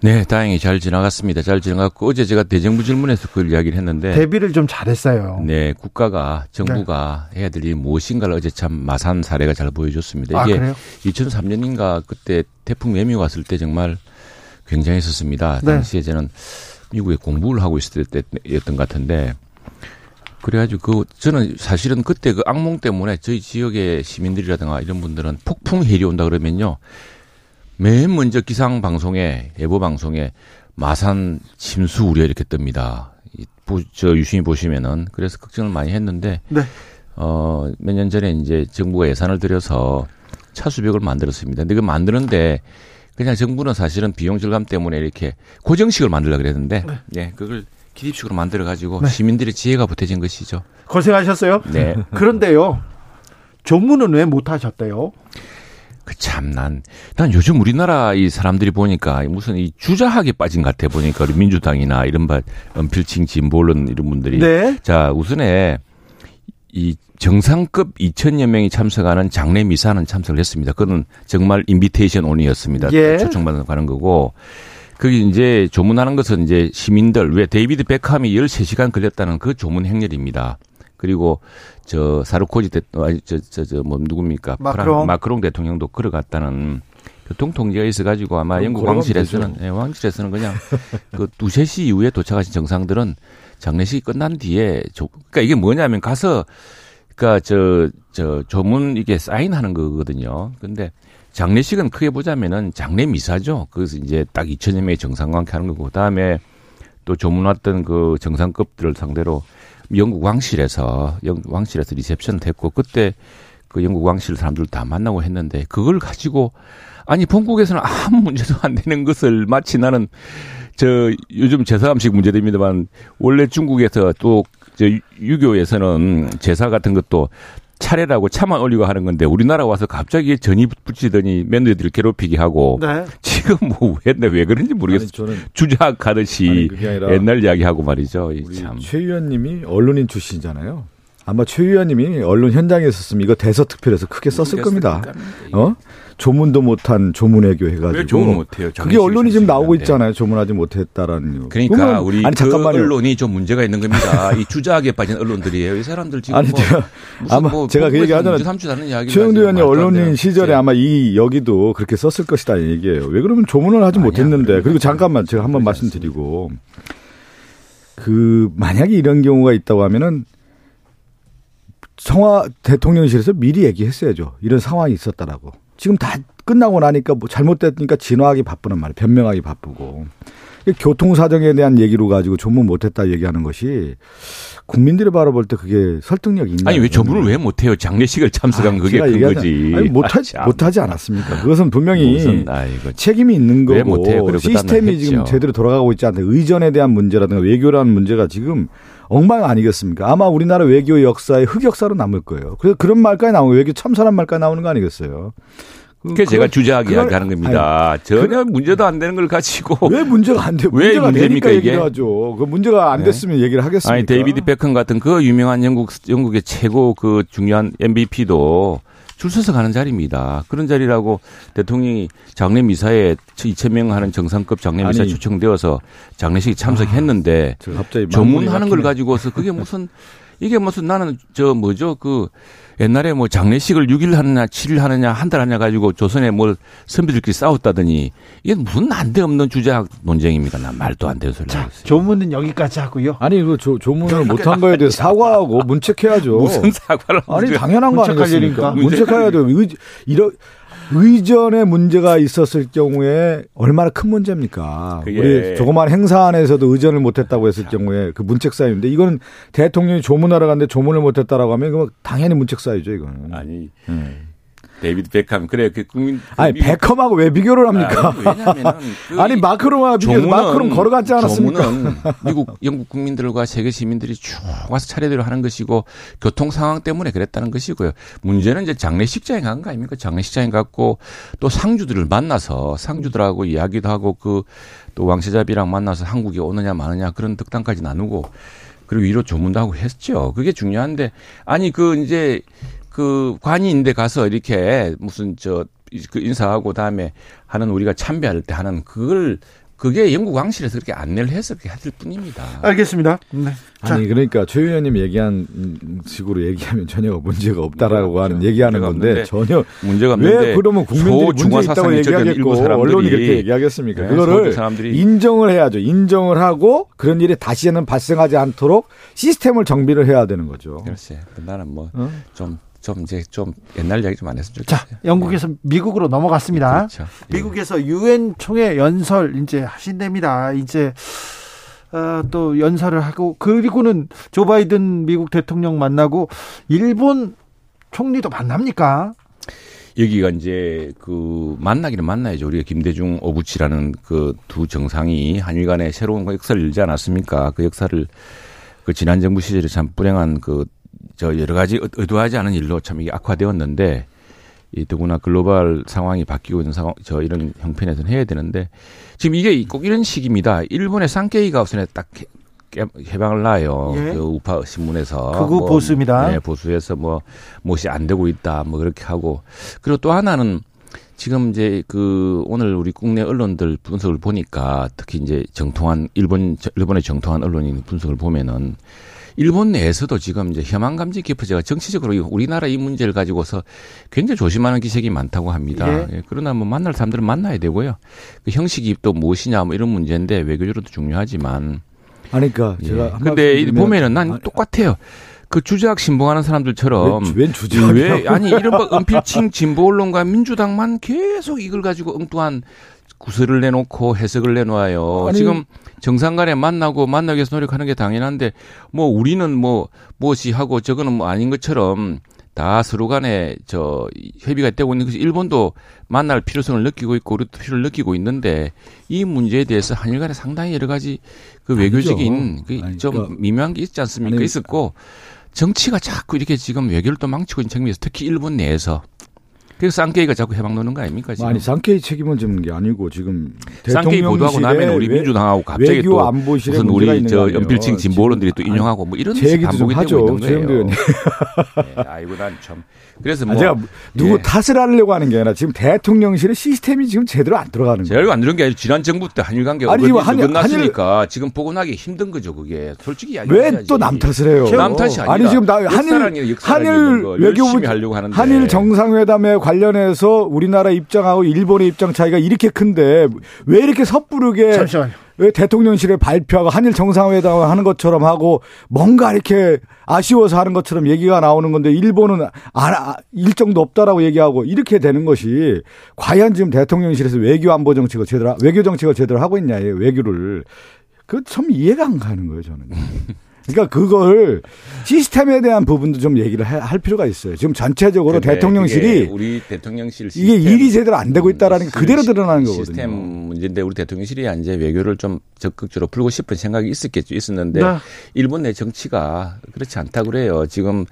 네, 다행히 잘 지나갔습니다. 잘 지나갔고 어제 제가 대정부 질문에서 그걸 이야기를 했는데 대비를 좀 잘했어요. 네, 국가가 정부가 해야 될 일이 무엇인가를 어제 참 마산 사례가 잘 보여줬습니다. 아, 이게 그래요? 2003년인가 그때 태풍 매미 왔을 때 정말 굉장했었습니다. 네. 당시에 저는 미국에 공부를 하고 있을 때였던 것 같은데 그래가지고 그 저는 사실은 그때 그 악몽 때문에 저희 지역의 시민들이라든가 이런 분들은 폭풍 해리 온다 그러면요 맨 먼저 기상 방송에 예보 방송에 마산 침수 우려 이렇게 뜹니다. 저 유심히 보시면은 그래서 걱정을 많이 했는데 네. 어 몇 년 전에 이제 정부가 예산을 들여서 차수벽을 만들었습니다. 근데 그 만드는데 그냥 정부는 사실은 비용 절감 때문에 이렇게 고정식을 만들려 그랬는데 예 그걸 기립식으로 만들어 가지고 네. 시민들의 지혜가 보태진 것이죠. 고생하셨어요. 네. 그런데요, 조문은 왜 못 하셨대요? 그 참, 난, 난 요즘 우리나라 이 사람들이 보니까 무슨 이 주자학에 빠진 것 같아 보니까 우리 민주당이나 이런 바, 언필칭 진보론 이런 분들이. 네. 자, 우선에 이 정상급 2천여 명이 참석하는 장례 미사는 참석을 했습니다. 그건 정말 invitation only였습니다. 예. 초청받아서 가는 거고. 거기 이제 조문하는 것은 이제 시민들, 왜 데이비드 베컴이 13시간 걸렸다는 그 조문 행렬입니다. 그리고 저 사르코지 대, 아니, 저, 저, 저, 뭐, 누굽니까? 마크롱. 프랑- 마크롱 대통령도 걸어갔다는 교통 통제가 있어 가지고 아마 그럼 영국 왕실에서는. 예, 왕실에서는 그냥 그 두세 시 이후에 도착하신 정상들은 장례식이 끝난 뒤에 조, 그러니까 이게 뭐냐면 가서 그러니까 저, 저 조문 이게 사인하는 거거든요. 근데 장례식은 크게 보자면은 장례 미사죠. 그래서 이제 딱 2천여 명의 정상과 함께 하는 거고 그다음에 또 조문 왔던 그 정상급들을 상대로 영국 왕실에서 영국 왕실에서 리셉션 됐고 그때 그 영국 왕실 사람들 다 만나고 했는데 그걸 가지고 아니 본국에서는 아무 문제도 안 되는 것을 마치 나는 저 요즘 제사 음식 문제됩니다만 원래 중국에서 또 저 유교에서는 제사 같은 것도 차례라고 차만 올리고 하는 건데 우리나라 와서 갑자기 전이 붙이더니 며느리들 괴롭히게 하고 네. 지금 뭐왜왜 그런지 모르겠어요. 주작하듯이 옛날 이야기하고 말이죠. 참. 최 의원님이 언론인 출신이잖아요. 아마 최 의원님이 언론 현장에 있었으면 이거 대서 특필에서 크게 썼을 겁니다. 어? 조문도 못한 조문외교 해가지고. 왜 조문 못해요? 그게 언론이 지금 나오고 있잖아요. 조문하지 못했다라는. 그러니까 그러면, 우리 아니, 그 잠깐만요. 언론이 좀 문제가 있는 겁니다. 이 주작에 빠진 언론들이에요. 이 사람들 지금 아니, 뭐 제가 아마 뭐 제가 그 얘기 하잖아요. 최영두 의원님 언론인 시절에 아마 이 여기도 그렇게 썼을 것이다 얘기예요. 왜 그러면 조문을 하지 아니야, 못했는데. 그리고 잠깐만 제가 한번 말씀드리고 그 만약에 이런 경우가 있다고 하면은 청와 대통령실에서 미리 얘기했어야죠. 이런 상황이 있었다라고. 지금 다 끝나고 나니까 뭐 잘못됐으니까 진화하기 바쁘단 말이에요. 변명하기 바쁘고. 교통 사정에 대한 얘기로 가지고 조문 못했다 얘기하는 것이 국민들이 바라볼 때 그게 설득력이 있나? 아니 왜 조문을 왜 못해요? 장례식을 참석한 아, 그게 큰 거지. 아니 못하지 아, 못하지 않았습니까? 그것은 분명히 무슨, 책임이 있는 거고 시스템이 지금 제대로 돌아가고 있지 않다. 의전에 대한 문제라든가 외교라는 문제가 지금 엉망 아니겠습니까? 아마 우리나라 외교 역사의 흑역사로 남을 거예요. 그래서 그런 말까지 나오고 외교 참사란 말까지 나오는 거 아니겠어요? 그게 제가 주저하게 이야기하는 겁니다. 아니, 전혀 그, 문제도 안 되는 걸 가지고 왜 문제가 안 돼? 왜 문제입니까 이게? 하죠. 그 문제가 안 네. 됐으면 네. 얘기를 하겠습니다. 아니 데이비드 베컴 같은 그 유명한 영국 영국의 최고 그 중요한 MVP도 줄 서서 가는 자리입니다. 그런 자리라고 대통령이 장례 미사에 2천 명 하는 정상급 장례 미사에 초청되어서 장례식에 참석했는데 아, 조문하는 걸 가지고서 그게 무슨 이게 무슨 나는 저 뭐죠? 그 옛날에 뭐 장례식을 6일 하느냐 7일 하느냐 한 달 하냐 가지고 조선에 뭘 선비들끼리 싸웠다더니 이게 무슨 난데없는 주작 논쟁입니다. 난 말도 안 되는 소리 자, 조문은 여기까지 하고요. 아니 그 조, 조문을 못한 거에 대해 사과하고 문책해야죠. 무슨 사과를 아니 당연한 거 아니겠습니까? 문책해야 돼요. 이런 의전에 문제가 있었을 경우에 얼마나 큰 문제입니까? 우리 조그만 행사 안에서도 의전을 못했다고 했을 경우에 그 문책 사유인데 이거는 대통령이 조문하러 갔는데 조문을 못했다라고 하면 그 당연히 문책 사유죠 이거는. 아니. 음. 데이비드 베컴 그래 그 국민 아니 미국... 베컴하고 왜 비교를 합니까? 아니, 왜냐면은 그 아니 마크롱하고 비교해서 마크롱 걸어갔지 않았습니까? 미국 영국 국민들과 세계 시민들이 쭉 와서 차례대로 하는 것이고 교통 상황 때문에 그랬다는 것이고요. 문제는 이제 장례식장에 간 거 아닙니까? 장례식장에 갔고 또 상주들을 만나서 상주들하고 이야기도 하고 그 또 왕세자비랑 만나서 한국에 오느냐 마느냐 그런 득담까지 나누고 그리고 위로 조문도 하고 했죠. 그게 중요한데 아니 그 이제 그 관이인데 가서 이렇게 무슨 저그 인사하고 다음에 하는 우리가 참배할 때 하는 그걸 그게 영국 왕실에서 그렇게 안내를 해서 그렇게 하실 뿐입니다. 알겠습니다. 네. 아니 그러니까 최 의원님 얘기한 식으로 얘기하면 전혀 문제가 없다라고 그렇죠. 하는 얘기하는 건데 전혀 문제가 없는데 왜 그러면 국민들이 문제 있다고 얘기하겠고 언론이 그렇게 얘기하겠습니까? 네, 그거를 인정을 해야죠. 인정을 하고 그런 일이 다시는 발생하지 않도록 시스템을 정비를 해야 되는 거죠. 글쎄, 나는 뭐좀 어? 좀 이제 좀 옛날 이야기 좀 안 했으면 좋겠어요. 자, 영국에서 네. 미국으로 넘어갔습니다. 그렇죠. 예. 미국에서 유엔 총회 연설 이제 하신답니다. 이제 어, 또 연설을 하고 그리고는 조 바이든 미국 대통령 만나고 일본 총리도 만납니까? 여기가 이제 그 만나기는 만나야죠. 우리가 김대중 오부치라는 그 두 정상이 한일 간의 새로운 역사를 열지 않았습니까? 그 역사를 그 지난 정부 시절에 참 불행한 그 저 여러 가지 의도하지 않은 일로 참 이게 악화되었는데 이 더구나 글로벌 상황이 바뀌고 있는 상황 저 이런 형편에서는 해야 되는데 지금 이게 꼭 이런 식입니다. 일본의 상케이가 우선에 딱 해방을 놔요. 예. 그 우파 신문에서 그거 뭐, 보수입니다. 네, 보수에서 뭐 무엇이 안 되고 있다 뭐 그렇게 하고 그리고 또 하나는 지금 이제 그 오늘 우리 국내 언론들 분석을 보니까 특히 이제 정통한 일본 일본의 정통한 언론인 분석을 보면은 일본 내에서도 지금 이제 혐한 감지 기표제가 정치적으로 우리나라 이 문제를 가지고서 굉장히 조심하는 기색이 많다고 합니다. 예. 예. 그러나 뭐 만날 사람들은 만나야 되고요. 그 형식이 또 무엇이냐 뭐 이런 문제인데 외교적으로도 중요하지만. 아니, 그러니까 제가 예. 근데 보면은 난 아니, 똑같아요. 그 주작 신봉하는 사람들처럼 왜? 왜 아니 이른바 은필칭 진보 언론과 민주당만 계속 이걸 가지고 엉뚱한 구설을 내놓고 해석을 내놓아요. 아니, 지금 정상 간에 만나고 만나기 위해서 노력하는 게 당연한데 뭐 우리는 뭐 무엇이 하고 저거는 뭐 아닌 것처럼 다 서로 간에 저 협의가 되고 있는 것이 일본도 만날 필요성을 느끼고 있고 우리도 필요를 느끼고 있는데 이 문제에 대해서 한일 간에 상당히 여러 가지 그 외교적인 그좀 그러니까. 미묘한 게 있지 않습니까? 아니, 있었고 정치가 자꾸 이렇게 지금 외교를 또 망치고 있는 측면에서 특히 일본 내에서 그래서 쌍케이가 자꾸 해방 노는 거 아닙니까? 지금? 아니 쌍케이 책임을 지는 게 아니고 지금 쌍케이 보도하고 나면 우리 민주당하고 갑자기 또 무슨 우리 저 연필층 진보론들이 또 인용하고 뭐 이런 제 얘기도 좀 하죠. 최영도 의원님. 네, 아이고 난 참. 그래서 뭐 아, 제가 누구 예. 탓을 하려고 하는 게 아니라 지금 대통령실의 시스템이 지금 제대로 안 들어가는 거예요. 제대로 안 들어간 게 아니라 지난 정부 때 한일 관계가 아니, 한일, 끝났으니까 한일, 지금 복원하기 힘든 거죠 그게. 솔직히 왜 또 남 탓을 해요? 남 탓이 아니라 아니 지금 나 한일 한일 외교부 하려고 하는데 한일 정상회담에 관련해서 우리나라 입장하고 일본의 입장 차이가 이렇게 큰데 왜 이렇게 섣부르게 잠시만요. 왜 대통령실에 발표하고 한일 정상회담을 하는 것처럼 하고 뭔가 이렇게 아쉬워서 하는 것처럼 얘기가 나오는 건데 일본은 아, 일정도 없다라고 얘기하고 이렇게 되는 것이 과연 지금 대통령실에서 외교 안보 정책을 제대로 외교 정책을 제대로 하고 있냐 외교를 그 참 이해가 안 가는 거예요 저는. 그러니까 그걸 시스템에 대한 부분도 좀 얘기를 할 필요가 있어요. 지금 전체적으로 대통령실이 우리 대통령실 이게 일이 제대로 안 되고 있다라는 게 그대로 드러나는 거거든요. 시스템 문제인데 우리 대통령실이 이제 외교를 좀 적극적으로 풀고 싶은 생각이 있었겠죠. 있었는데 네. 일본 내 정치가 그렇지 않다 그래요. 지금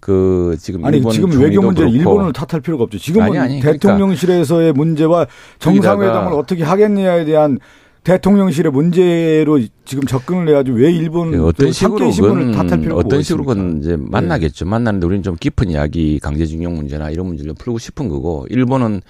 그 지금 아니 지금 외교 문제 일본을 탓할 필요가 없죠. 지금은 아니, 아니, 그러니까 대통령실에서의 문제와 정상회담을 어떻게 하겠느냐에 대한 대통령실의 문제로 지금 접근을 해가지고 왜 일본 네, 어떤 식으로 신문을 탓할 필요가 어떤 식으로 건 이제 네. 만나겠죠. 네. 만나는데 우리는 좀 깊은 이야기 강제징용 문제나 이런 문제를 풀고 싶은 거고 일본은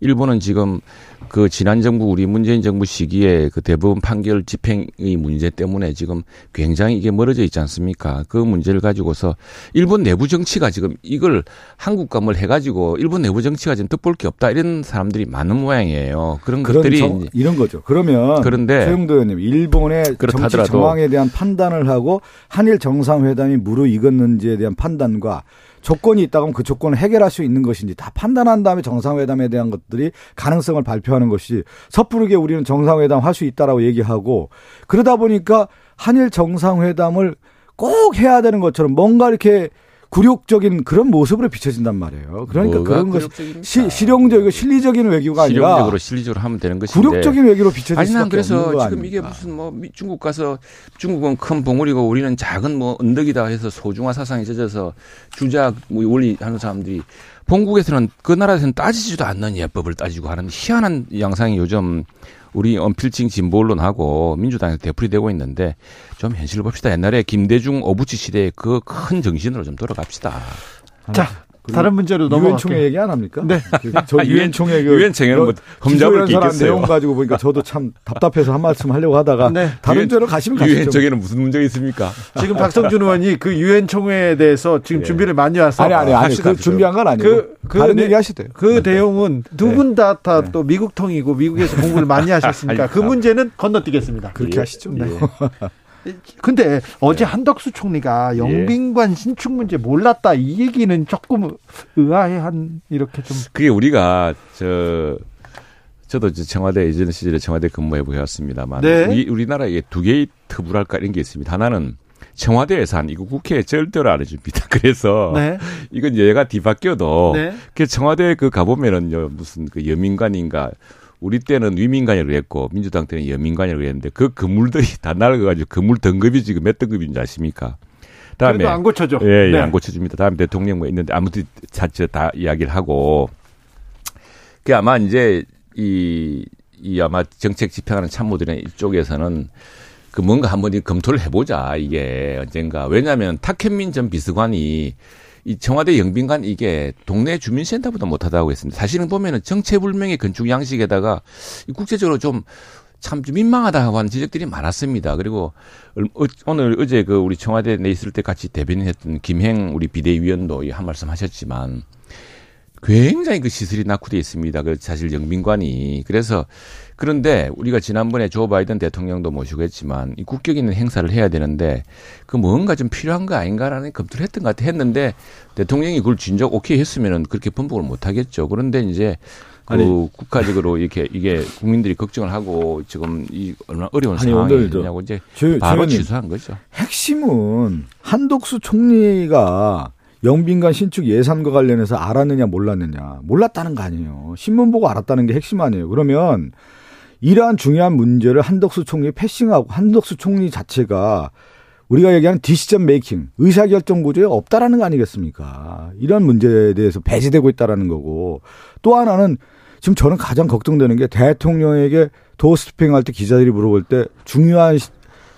일본은 지금 그 지난 정부 우리 문재인 정부 시기에 그 대법원 판결 집행의 문제 때문에 지금 굉장히 이게 멀어져 있지 않습니까? 그 문제를 가지고서 일본 내부 정치가 지금 이걸 한국과 뭘 해가지고 일본 내부 정치가 지금 뜻볼 게 없다 이런 사람들이 많은 모양이에요. 그런 것들이 정, 이런 거죠. 그러면 그런데 최영도 의원님 일본의 정치 정황에 대한 판단을 하고 한일 정상회담이 무르익었는지에 대한 판단과 조건이 있다면 그 조건을 해결할 수 있는 것인지 다 판단한 다음에 정상회담에 대한 것들이 가능성을 발표하는 것이 섣부르게 우리는 정상회담 할 수 있다라고 얘기하고 그러다 보니까 한일 정상회담을 꼭 해야 되는 것처럼 뭔가 이렇게 굴욕적인 그런 모습으로 비춰진단 말이에요. 그러니까 그런 것 시, 실용적이고 실리적인 외교가 아니라 실용적으로 실리적으로 하면 되는 것인데 굴욕적인 외교로 비춰질 아니 난 그래서 지금 아닙니까? 이게 무슨 뭐 중국 가서 중국은 큰 봉우리고 우리는 작은 뭐 언덕이다 해서 소중화 사상에 젖어서 주작 뭐 원리 하는 사람들이 본국에서는 그 나라에서는 따지지도 않는 예법을 따지고 하는 희한한 양상이 요즘 우리 언필칭 진보론하고 민주당에서 되풀이 되고 있는데 좀 현실을 봅시다. 옛날에 김대중 오부치 시대의 그 큰 정신으로 좀 돌아갑시다. 자, 다른 문제로 넘어갈게요. 유엔 총회 얘기 안 합니까? 네. 그저 유엔 총회 그 유엔 총회는 뭐 험잡을 게 있겠어요. 내용 가지고 보니까 저도 참 답답해서 한 말씀 하려고 하다가 네. 다른 유엔, 데로 가시면 가시죠. 유엔 총회는 무슨 문제가 있습니까? 지금 박성준 의원이 그 유엔 총회에 대해서 지금 네. 준비를 많이 와서 아니 아니 아니 그 준비한 건 아니고 그, 그 다른 네, 얘기 하시대요. 그 네. 내용은 두 분 다 다또 네. 미국 통이고 미국에서 공부를 많이 하셨으니까 그 문제는 건너뛰겠습니다. 그렇게 예. 하시죠. 네. 근데 어제 네. 한덕수 총리가 예. 영빈관 신축 문제 몰랐다 이 얘기는 조금 의아해한 이렇게 좀 그게 우리가 저 저도 청와대 예전 시절에 청와대 근무해 보였습니다만 네. 우리 우리나라에 두 개의 특불할까 이런 게 있습니다. 하나는 청와대 예산 이거 국회에 절대로 안 해줍니다. 그래서 네. 이건 얘가 뒤바뀌어도 네. 그 청와대 그 가보면은요 무슨 그 여민관인가 우리 때는 위민관이라고 했고 민주당 때는 여민관이라고 했는데 그 건물들이 다 낡아가지고 건물 등급이 지금 몇 등급인지 아십니까? 다음에 안 고쳐줘. 예, 예, 네. 안 고쳐줍니다. 다음에 대통령 뭐 있는데 아무튼 자체 다 이야기를 하고 그 아마 이제 이, 이 아마 정책 집행하는 참모들의 이쪽에서는 그 뭔가 한번 검토를 해보자 이게 언젠가 왜냐하면 탁현민 전 비서관이 이 청와대 영빈관 이게 동네 주민센터보다 못하다고 했습니다. 사실은 보면은 정체불명의 건축 양식에다가 국제적으로 좀 참 좀 민망하다고 하는 지적들이 많았습니다. 그리고 어, 오늘 어제 그 우리 청와대 내 있을 때 같이 대변했던 김행 우리 비대위원도 한 말씀 하셨지만 굉장히 그 시설이 낙후돼 있습니다. 그 사실 영빈관이 그래서 그런데 우리가 지난번에 조 바이든 대통령도 모시고 했지만 이 국격 있는 행사를 해야 되는데 그 뭔가 좀 필요한 거 아닌가라는 검토를 했던 것 같아 했는데 대통령이 그걸 진작 오케이 했으면은 그렇게 번복을 못 하겠죠. 그런데 이제 그 아니, 국가적으로 이렇게 이게 국민들이 걱정을 하고 지금 이 얼마나 어려운 아니, 상황이냐고 이제 저, 바로 취소한 거죠. 핵심은 한독수 총리가 영빈관 신축 예산과 관련해서 알았느냐 몰랐느냐 몰랐다는 거 아니에요. 신문 보고 알았다는 게 핵심 아니에요. 그러면 이러한 중요한 문제를 한덕수 총리 패싱하고 한덕수 총리 자체가 우리가 얘기하는 decision making, 의사결정 구조에 없다라는 거 아니겠습니까? 이런 문제에 대해서 배제되고 있다라는 거고 또 하나는 지금 저는 가장 걱정되는 게 대통령에게 doorstepping 할때 기자들이 물어볼 때 중요한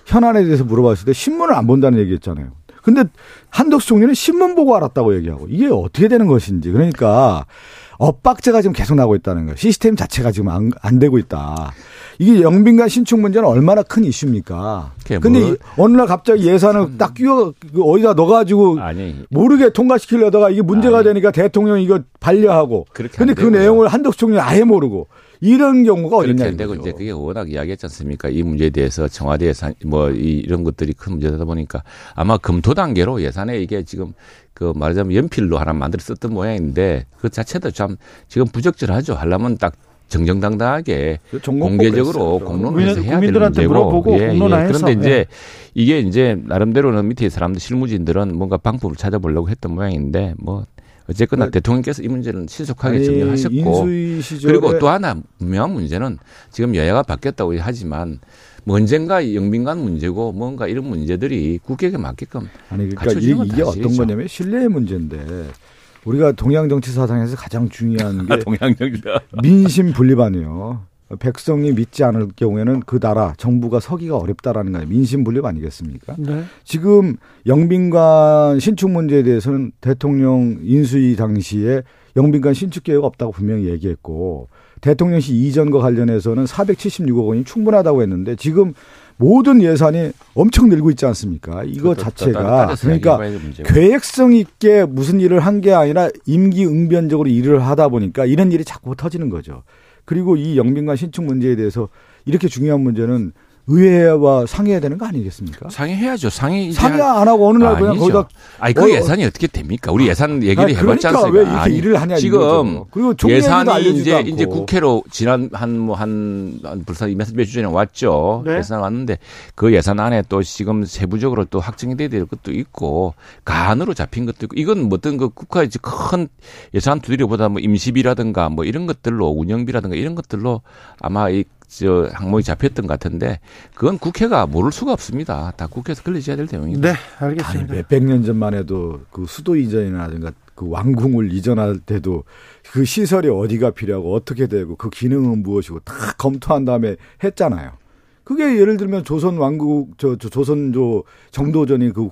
현안에 대해서 물어봤을 때 신문을 안 본다는 얘기 했잖아요. 근데 한덕수 총리는 신문 보고 알았다고 얘기하고 이게 어떻게 되는 것인지 그러니까 엇박자가 지금 계속 나고 있다는 거예요. 시스템 자체가 지금 안, 안 되고 있다. 이게 영빈관 신축 문제는 얼마나 큰 이슈입니까? 근데 뭐, 어느 날 갑자기 예산을 참... 딱 끼워 그 어디다 넣어가지고 아니, 모르게 통과시키려다가 이게 문제가 아니, 되니까 대통령이 이거 반려하고. 근데 그 내용을 한덕수 총리 아예 모르고. 이런 경우가 어딨냐. 되고 이제 그게 워낙 이야기했지 않습니까? 이 문제에 대해서 청와대 예산 뭐 이런 것들이 큰 문제다 보니까 아마 검토 단계로 예산에 이게 지금 그 말하자면 연필로 하나 만들어 썼던 모양인데 그 자체도 참 지금 부적절하죠. 하려면 딱 정정당당하게 공개적으로 공론화해서 해야 되는 문제고 예, 예. 그런데 이제 예. 이게 이제 나름대로는 밑에 사람들 실무진들은 뭔가 방법을 찾아보려고 했던 모양인데 뭐 어쨌거나 네. 대통령께서 이 문제는 신속하게 정리하셨고 그리고 또 하나 분명한 문제는 지금 여야가 바뀌었다고 하지만 뭐 언젠가 영빈관 문제고 뭔가 이런 문제들이 국회에 맞게끔 아니 그러니까 이게, 이게 어떤 거냐면 신뢰의 문제인데 우리가 동양 정치 사상에서 가장 중요한 게 동양 정치 무신불립 아니에요. 백성이 믿지 않을 경우에는 그 나라 정부가 서기가 어렵다라는 거예요. 무신불립 아니겠습니까? 네. 지금 영빈관 신축 문제에 대해서는 대통령 인수위 당시에 영빈관 신축 계획 없다고 분명히 얘기했고 대통령실 이전과 관련해서는 476억 원이 충분하다고 했는데 지금 모든 예산이 엄청 늘고 있지 않습니까? 이거. 자체가 그러니까 계획성 있게 무슨 일을 한 게 아니라 임기 응변적으로 일을 하다 보니까 이런 일이 자꾸 터지는 거죠. 그리고 이 영빈관 신축 문제에 대해서 이렇게 중요한 문제는 의회와 상의해야 되는 거 아니겠습니까? 상의해야죠. 상의 상의 안 하고 어느 날 그냥 거기다 아니 그 어, 예산이 어떻게 됩니까? 우리 예산 얘기를 아니, 해봤지 그러니까 않습니까? 왜 이렇게 아니, 일을 하냐 지금 그리고 예산이 이제 않고. 이제 국회로 지난 한 뭐한 한 벌써 몇주 전에 왔죠. 네? 예산 왔는데 그 예산 안에 또 지금 세부적으로 또 확정이 돼야 될 것도 있고 간으로 잡힌 것도 있고 이건 뭐 어떤 그 국가의 큰 예산 두드려보다 뭐 임시비라든가 뭐 이런 것들로 운영비라든가 이런 것들로 아마 이 저 항목이 잡혔던 것 같은데 그건 국회가 모를 수가 없습니다. 다 국회에서 걸려져야 될 내용입니다. 네, 알겠습니다. 몇백 년 전만 해도 그 수도 이전이라든가 그 왕궁을 이전할 때도 그 시설이 어디가 필요하고 어떻게 되고 그 기능은 무엇이고 다 검토한 다음에 했잖아요. 그게 예를 들면 조선 왕국 저, 저 조선 조 정도전이 그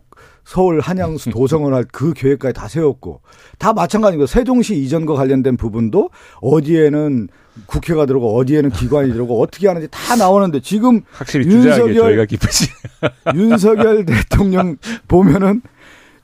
서울 한양수 도성을 할 그 계획까지 다 세웠고 다 마찬가지고 세종시 이전과 관련된 부분도 어디에는 국회가 들어오고 어디에는 기관이 들어오고 어떻게 하는지 다 나오는데 지금 확실히 윤석열 저희가 기쁘시 윤석열 대통령 보면은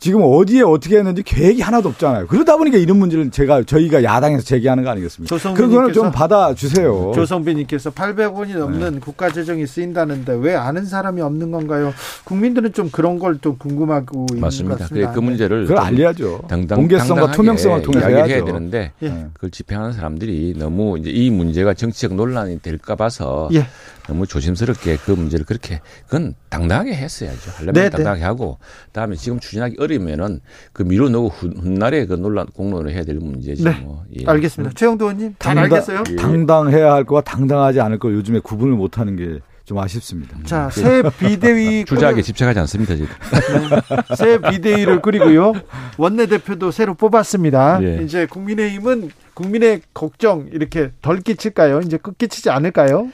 지금 어디에 어떻게 했는지 계획이 하나도 없잖아요. 그러다 보니까 이런 문제를 제가 저희가 야당에서 제기하는 거 아니겠습니까? 그거는 좀 받아주세요. 조성빈님께서 800원이 넘는 네. 국가 재정이 쓰인다는데 왜 아는 사람이 없는 건가요? 국민들은 좀 그런 걸좀 궁금하고 맞습니다. 그, 그 문제를 그걸 알려야죠. 당당, 공개성과 투명성을 통해서 이야기를 해야 되는데 예. 그걸 집행하는 사람들이 너무 이제 이 문제가 정치적 논란이 될까 봐서 예. 너무 조심스럽게 그 문제를 그렇게 그건 당당하게 했어야죠. 하려면 네네. 당당하게 하고 그다음에 지금 추진하기 어려우면은 그 미뤄 놓고 훗날에 그 논란 공론을 해야 될 문제죠. 네. 뭐. 예. 알겠습니다. 최영도 의원님 잘 당당, 알겠어요? 예. 당당해야 할 거와 당당하지 않을 거 요즘에 구분을 못 하는 게 좀 아쉽습니다. 자, 새 비대위 주자하게 집착하지 않습니다, 지금. 네. 새 비대위를 꾸리고요. 원내대표도 새로 뽑았습니다. 예. 이제 국민의힘은 국민의 걱정 이렇게 덜 끼칠까요? 이제 끝 끼치지 않을까요?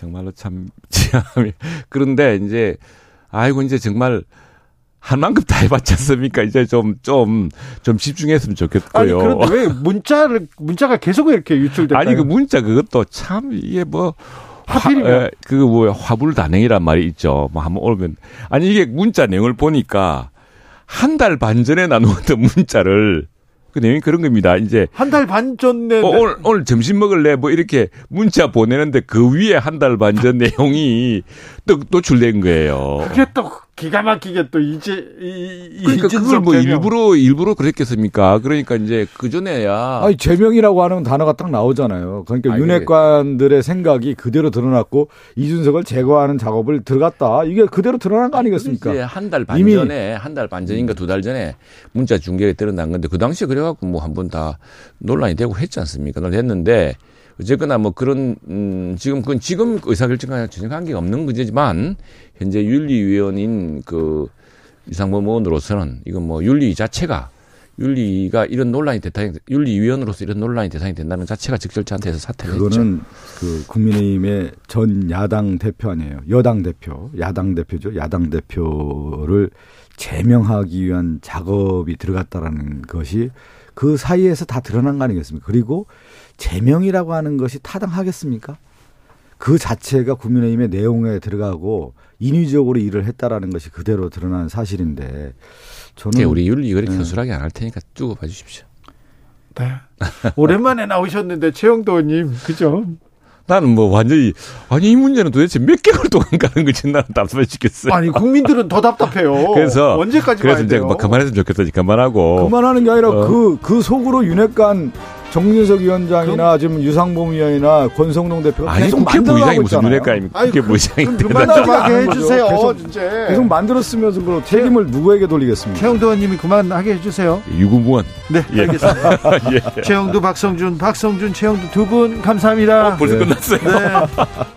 정말로 참 그런데 이제 아이고 이제 정말 한 만큼 다 해봤지 않습니까? 이제 좀, 좀, 좀 집중했으면 좋겠고요. 아니, 그런데 왜 문자를, 문자가 계속 이렇게 유출될까요? 아니, 그 문자 그것도 참, 이게 뭐, 하필이면. 그, 뭐, 화불 단행이란 말이 있죠. 뭐, 한번 오면. 아니, 이게 문자 내용을 보니까 한 달 반 전에 나누었던 문자를 그 내용이 그런 겁니다. 이제 한 달 반 전에 어, 오늘 오늘 점심 먹을래 뭐 이렇게 문자 보내는데 그 위에 한 달 반 전 내용이 또 노출된 거예요. 그게 또 기가 막히게 또 이제 이, 그러니까 그걸 뭐 개명. 일부러 일부러 그랬겠습니까? 그러니까 이제 그 전에야 아니 제명이라고 하는 단어가 딱 나오잖아요. 그러니까 아니, 윤핵관들의 생각이 그대로 드러났고 이준석을 제거하는 작업을 들어갔다. 이게 그대로 드러난 거 아니겠습니까? 한달 반 전에 한 달 반 전인가 두 달 전에 문자 중계에 드러난 건데 그 당시에 그래갖고 뭐 한 번 다 논란이 되고 했지 않습니까? 논란했는데 어쨌거나 뭐 그런 음 지금 그건 지금 의사결정과 전혀 관계가 없는 문제지만 현재 윤리위원인 그 이상범 의원으로서는 이건 뭐 윤리 자체가 윤리가 이런 논란이 대상이 윤리위원으로서 이런 논란이 대상이 된다는 자체가 적절치 않다 해서 사퇴를 그거는 했죠. 그 국민의힘의 전 야당 대표 아니에요. 여당 대표, 야당 대표죠. 야당 대표를 제명하기 위한 작업이 들어갔다라는 것이 그 사이에서 다 드러난 거 아니겠습니까? 그리고 제명이라고 하는 것이 타당하겠습니까? 그 자체가 국민의힘의 내용에 들어가고 인위적으로 일을 했다라는 것이 그대로 드러난 사실인데 저는 우리 윤리 그렇게 네. 교술하게 안 할 테니까 두고 봐주십시오. 네. 오랜만에 나오셨는데 최영도 의원님 그죠? 나는 뭐 완전히 아니 이 문제는 도대체 몇 개월 동안 가는 거지 나는 답답해 죽겠어요. 아니 국민들은 더 답답해요. 그래서 언제까지 그래서 이제 뭐 그만했으면 좋겠다니 그만하고 그만하는 게 아니라 그그 어. 그 속으로 윤핵관 정진석 위원장이나 지금 유상봉 위원이나 권성동 대표가 아니, 계속 만들어가고 무슨 윤핵관입니까? 국회 부의장이 그만 좀 하게 해주세요. 계속, 진짜. 계속 만들었으면서 그 책임을 누구에게 돌리겠습니까? 최영도 의원님이 그만하게 해주세요. 유구무원. 네, 예. 알겠습니다. 예. 최영도, 박성준, 박성준, 최영도 두 분 감사합니다. 어, 벌써 네. 끝났어요. 네.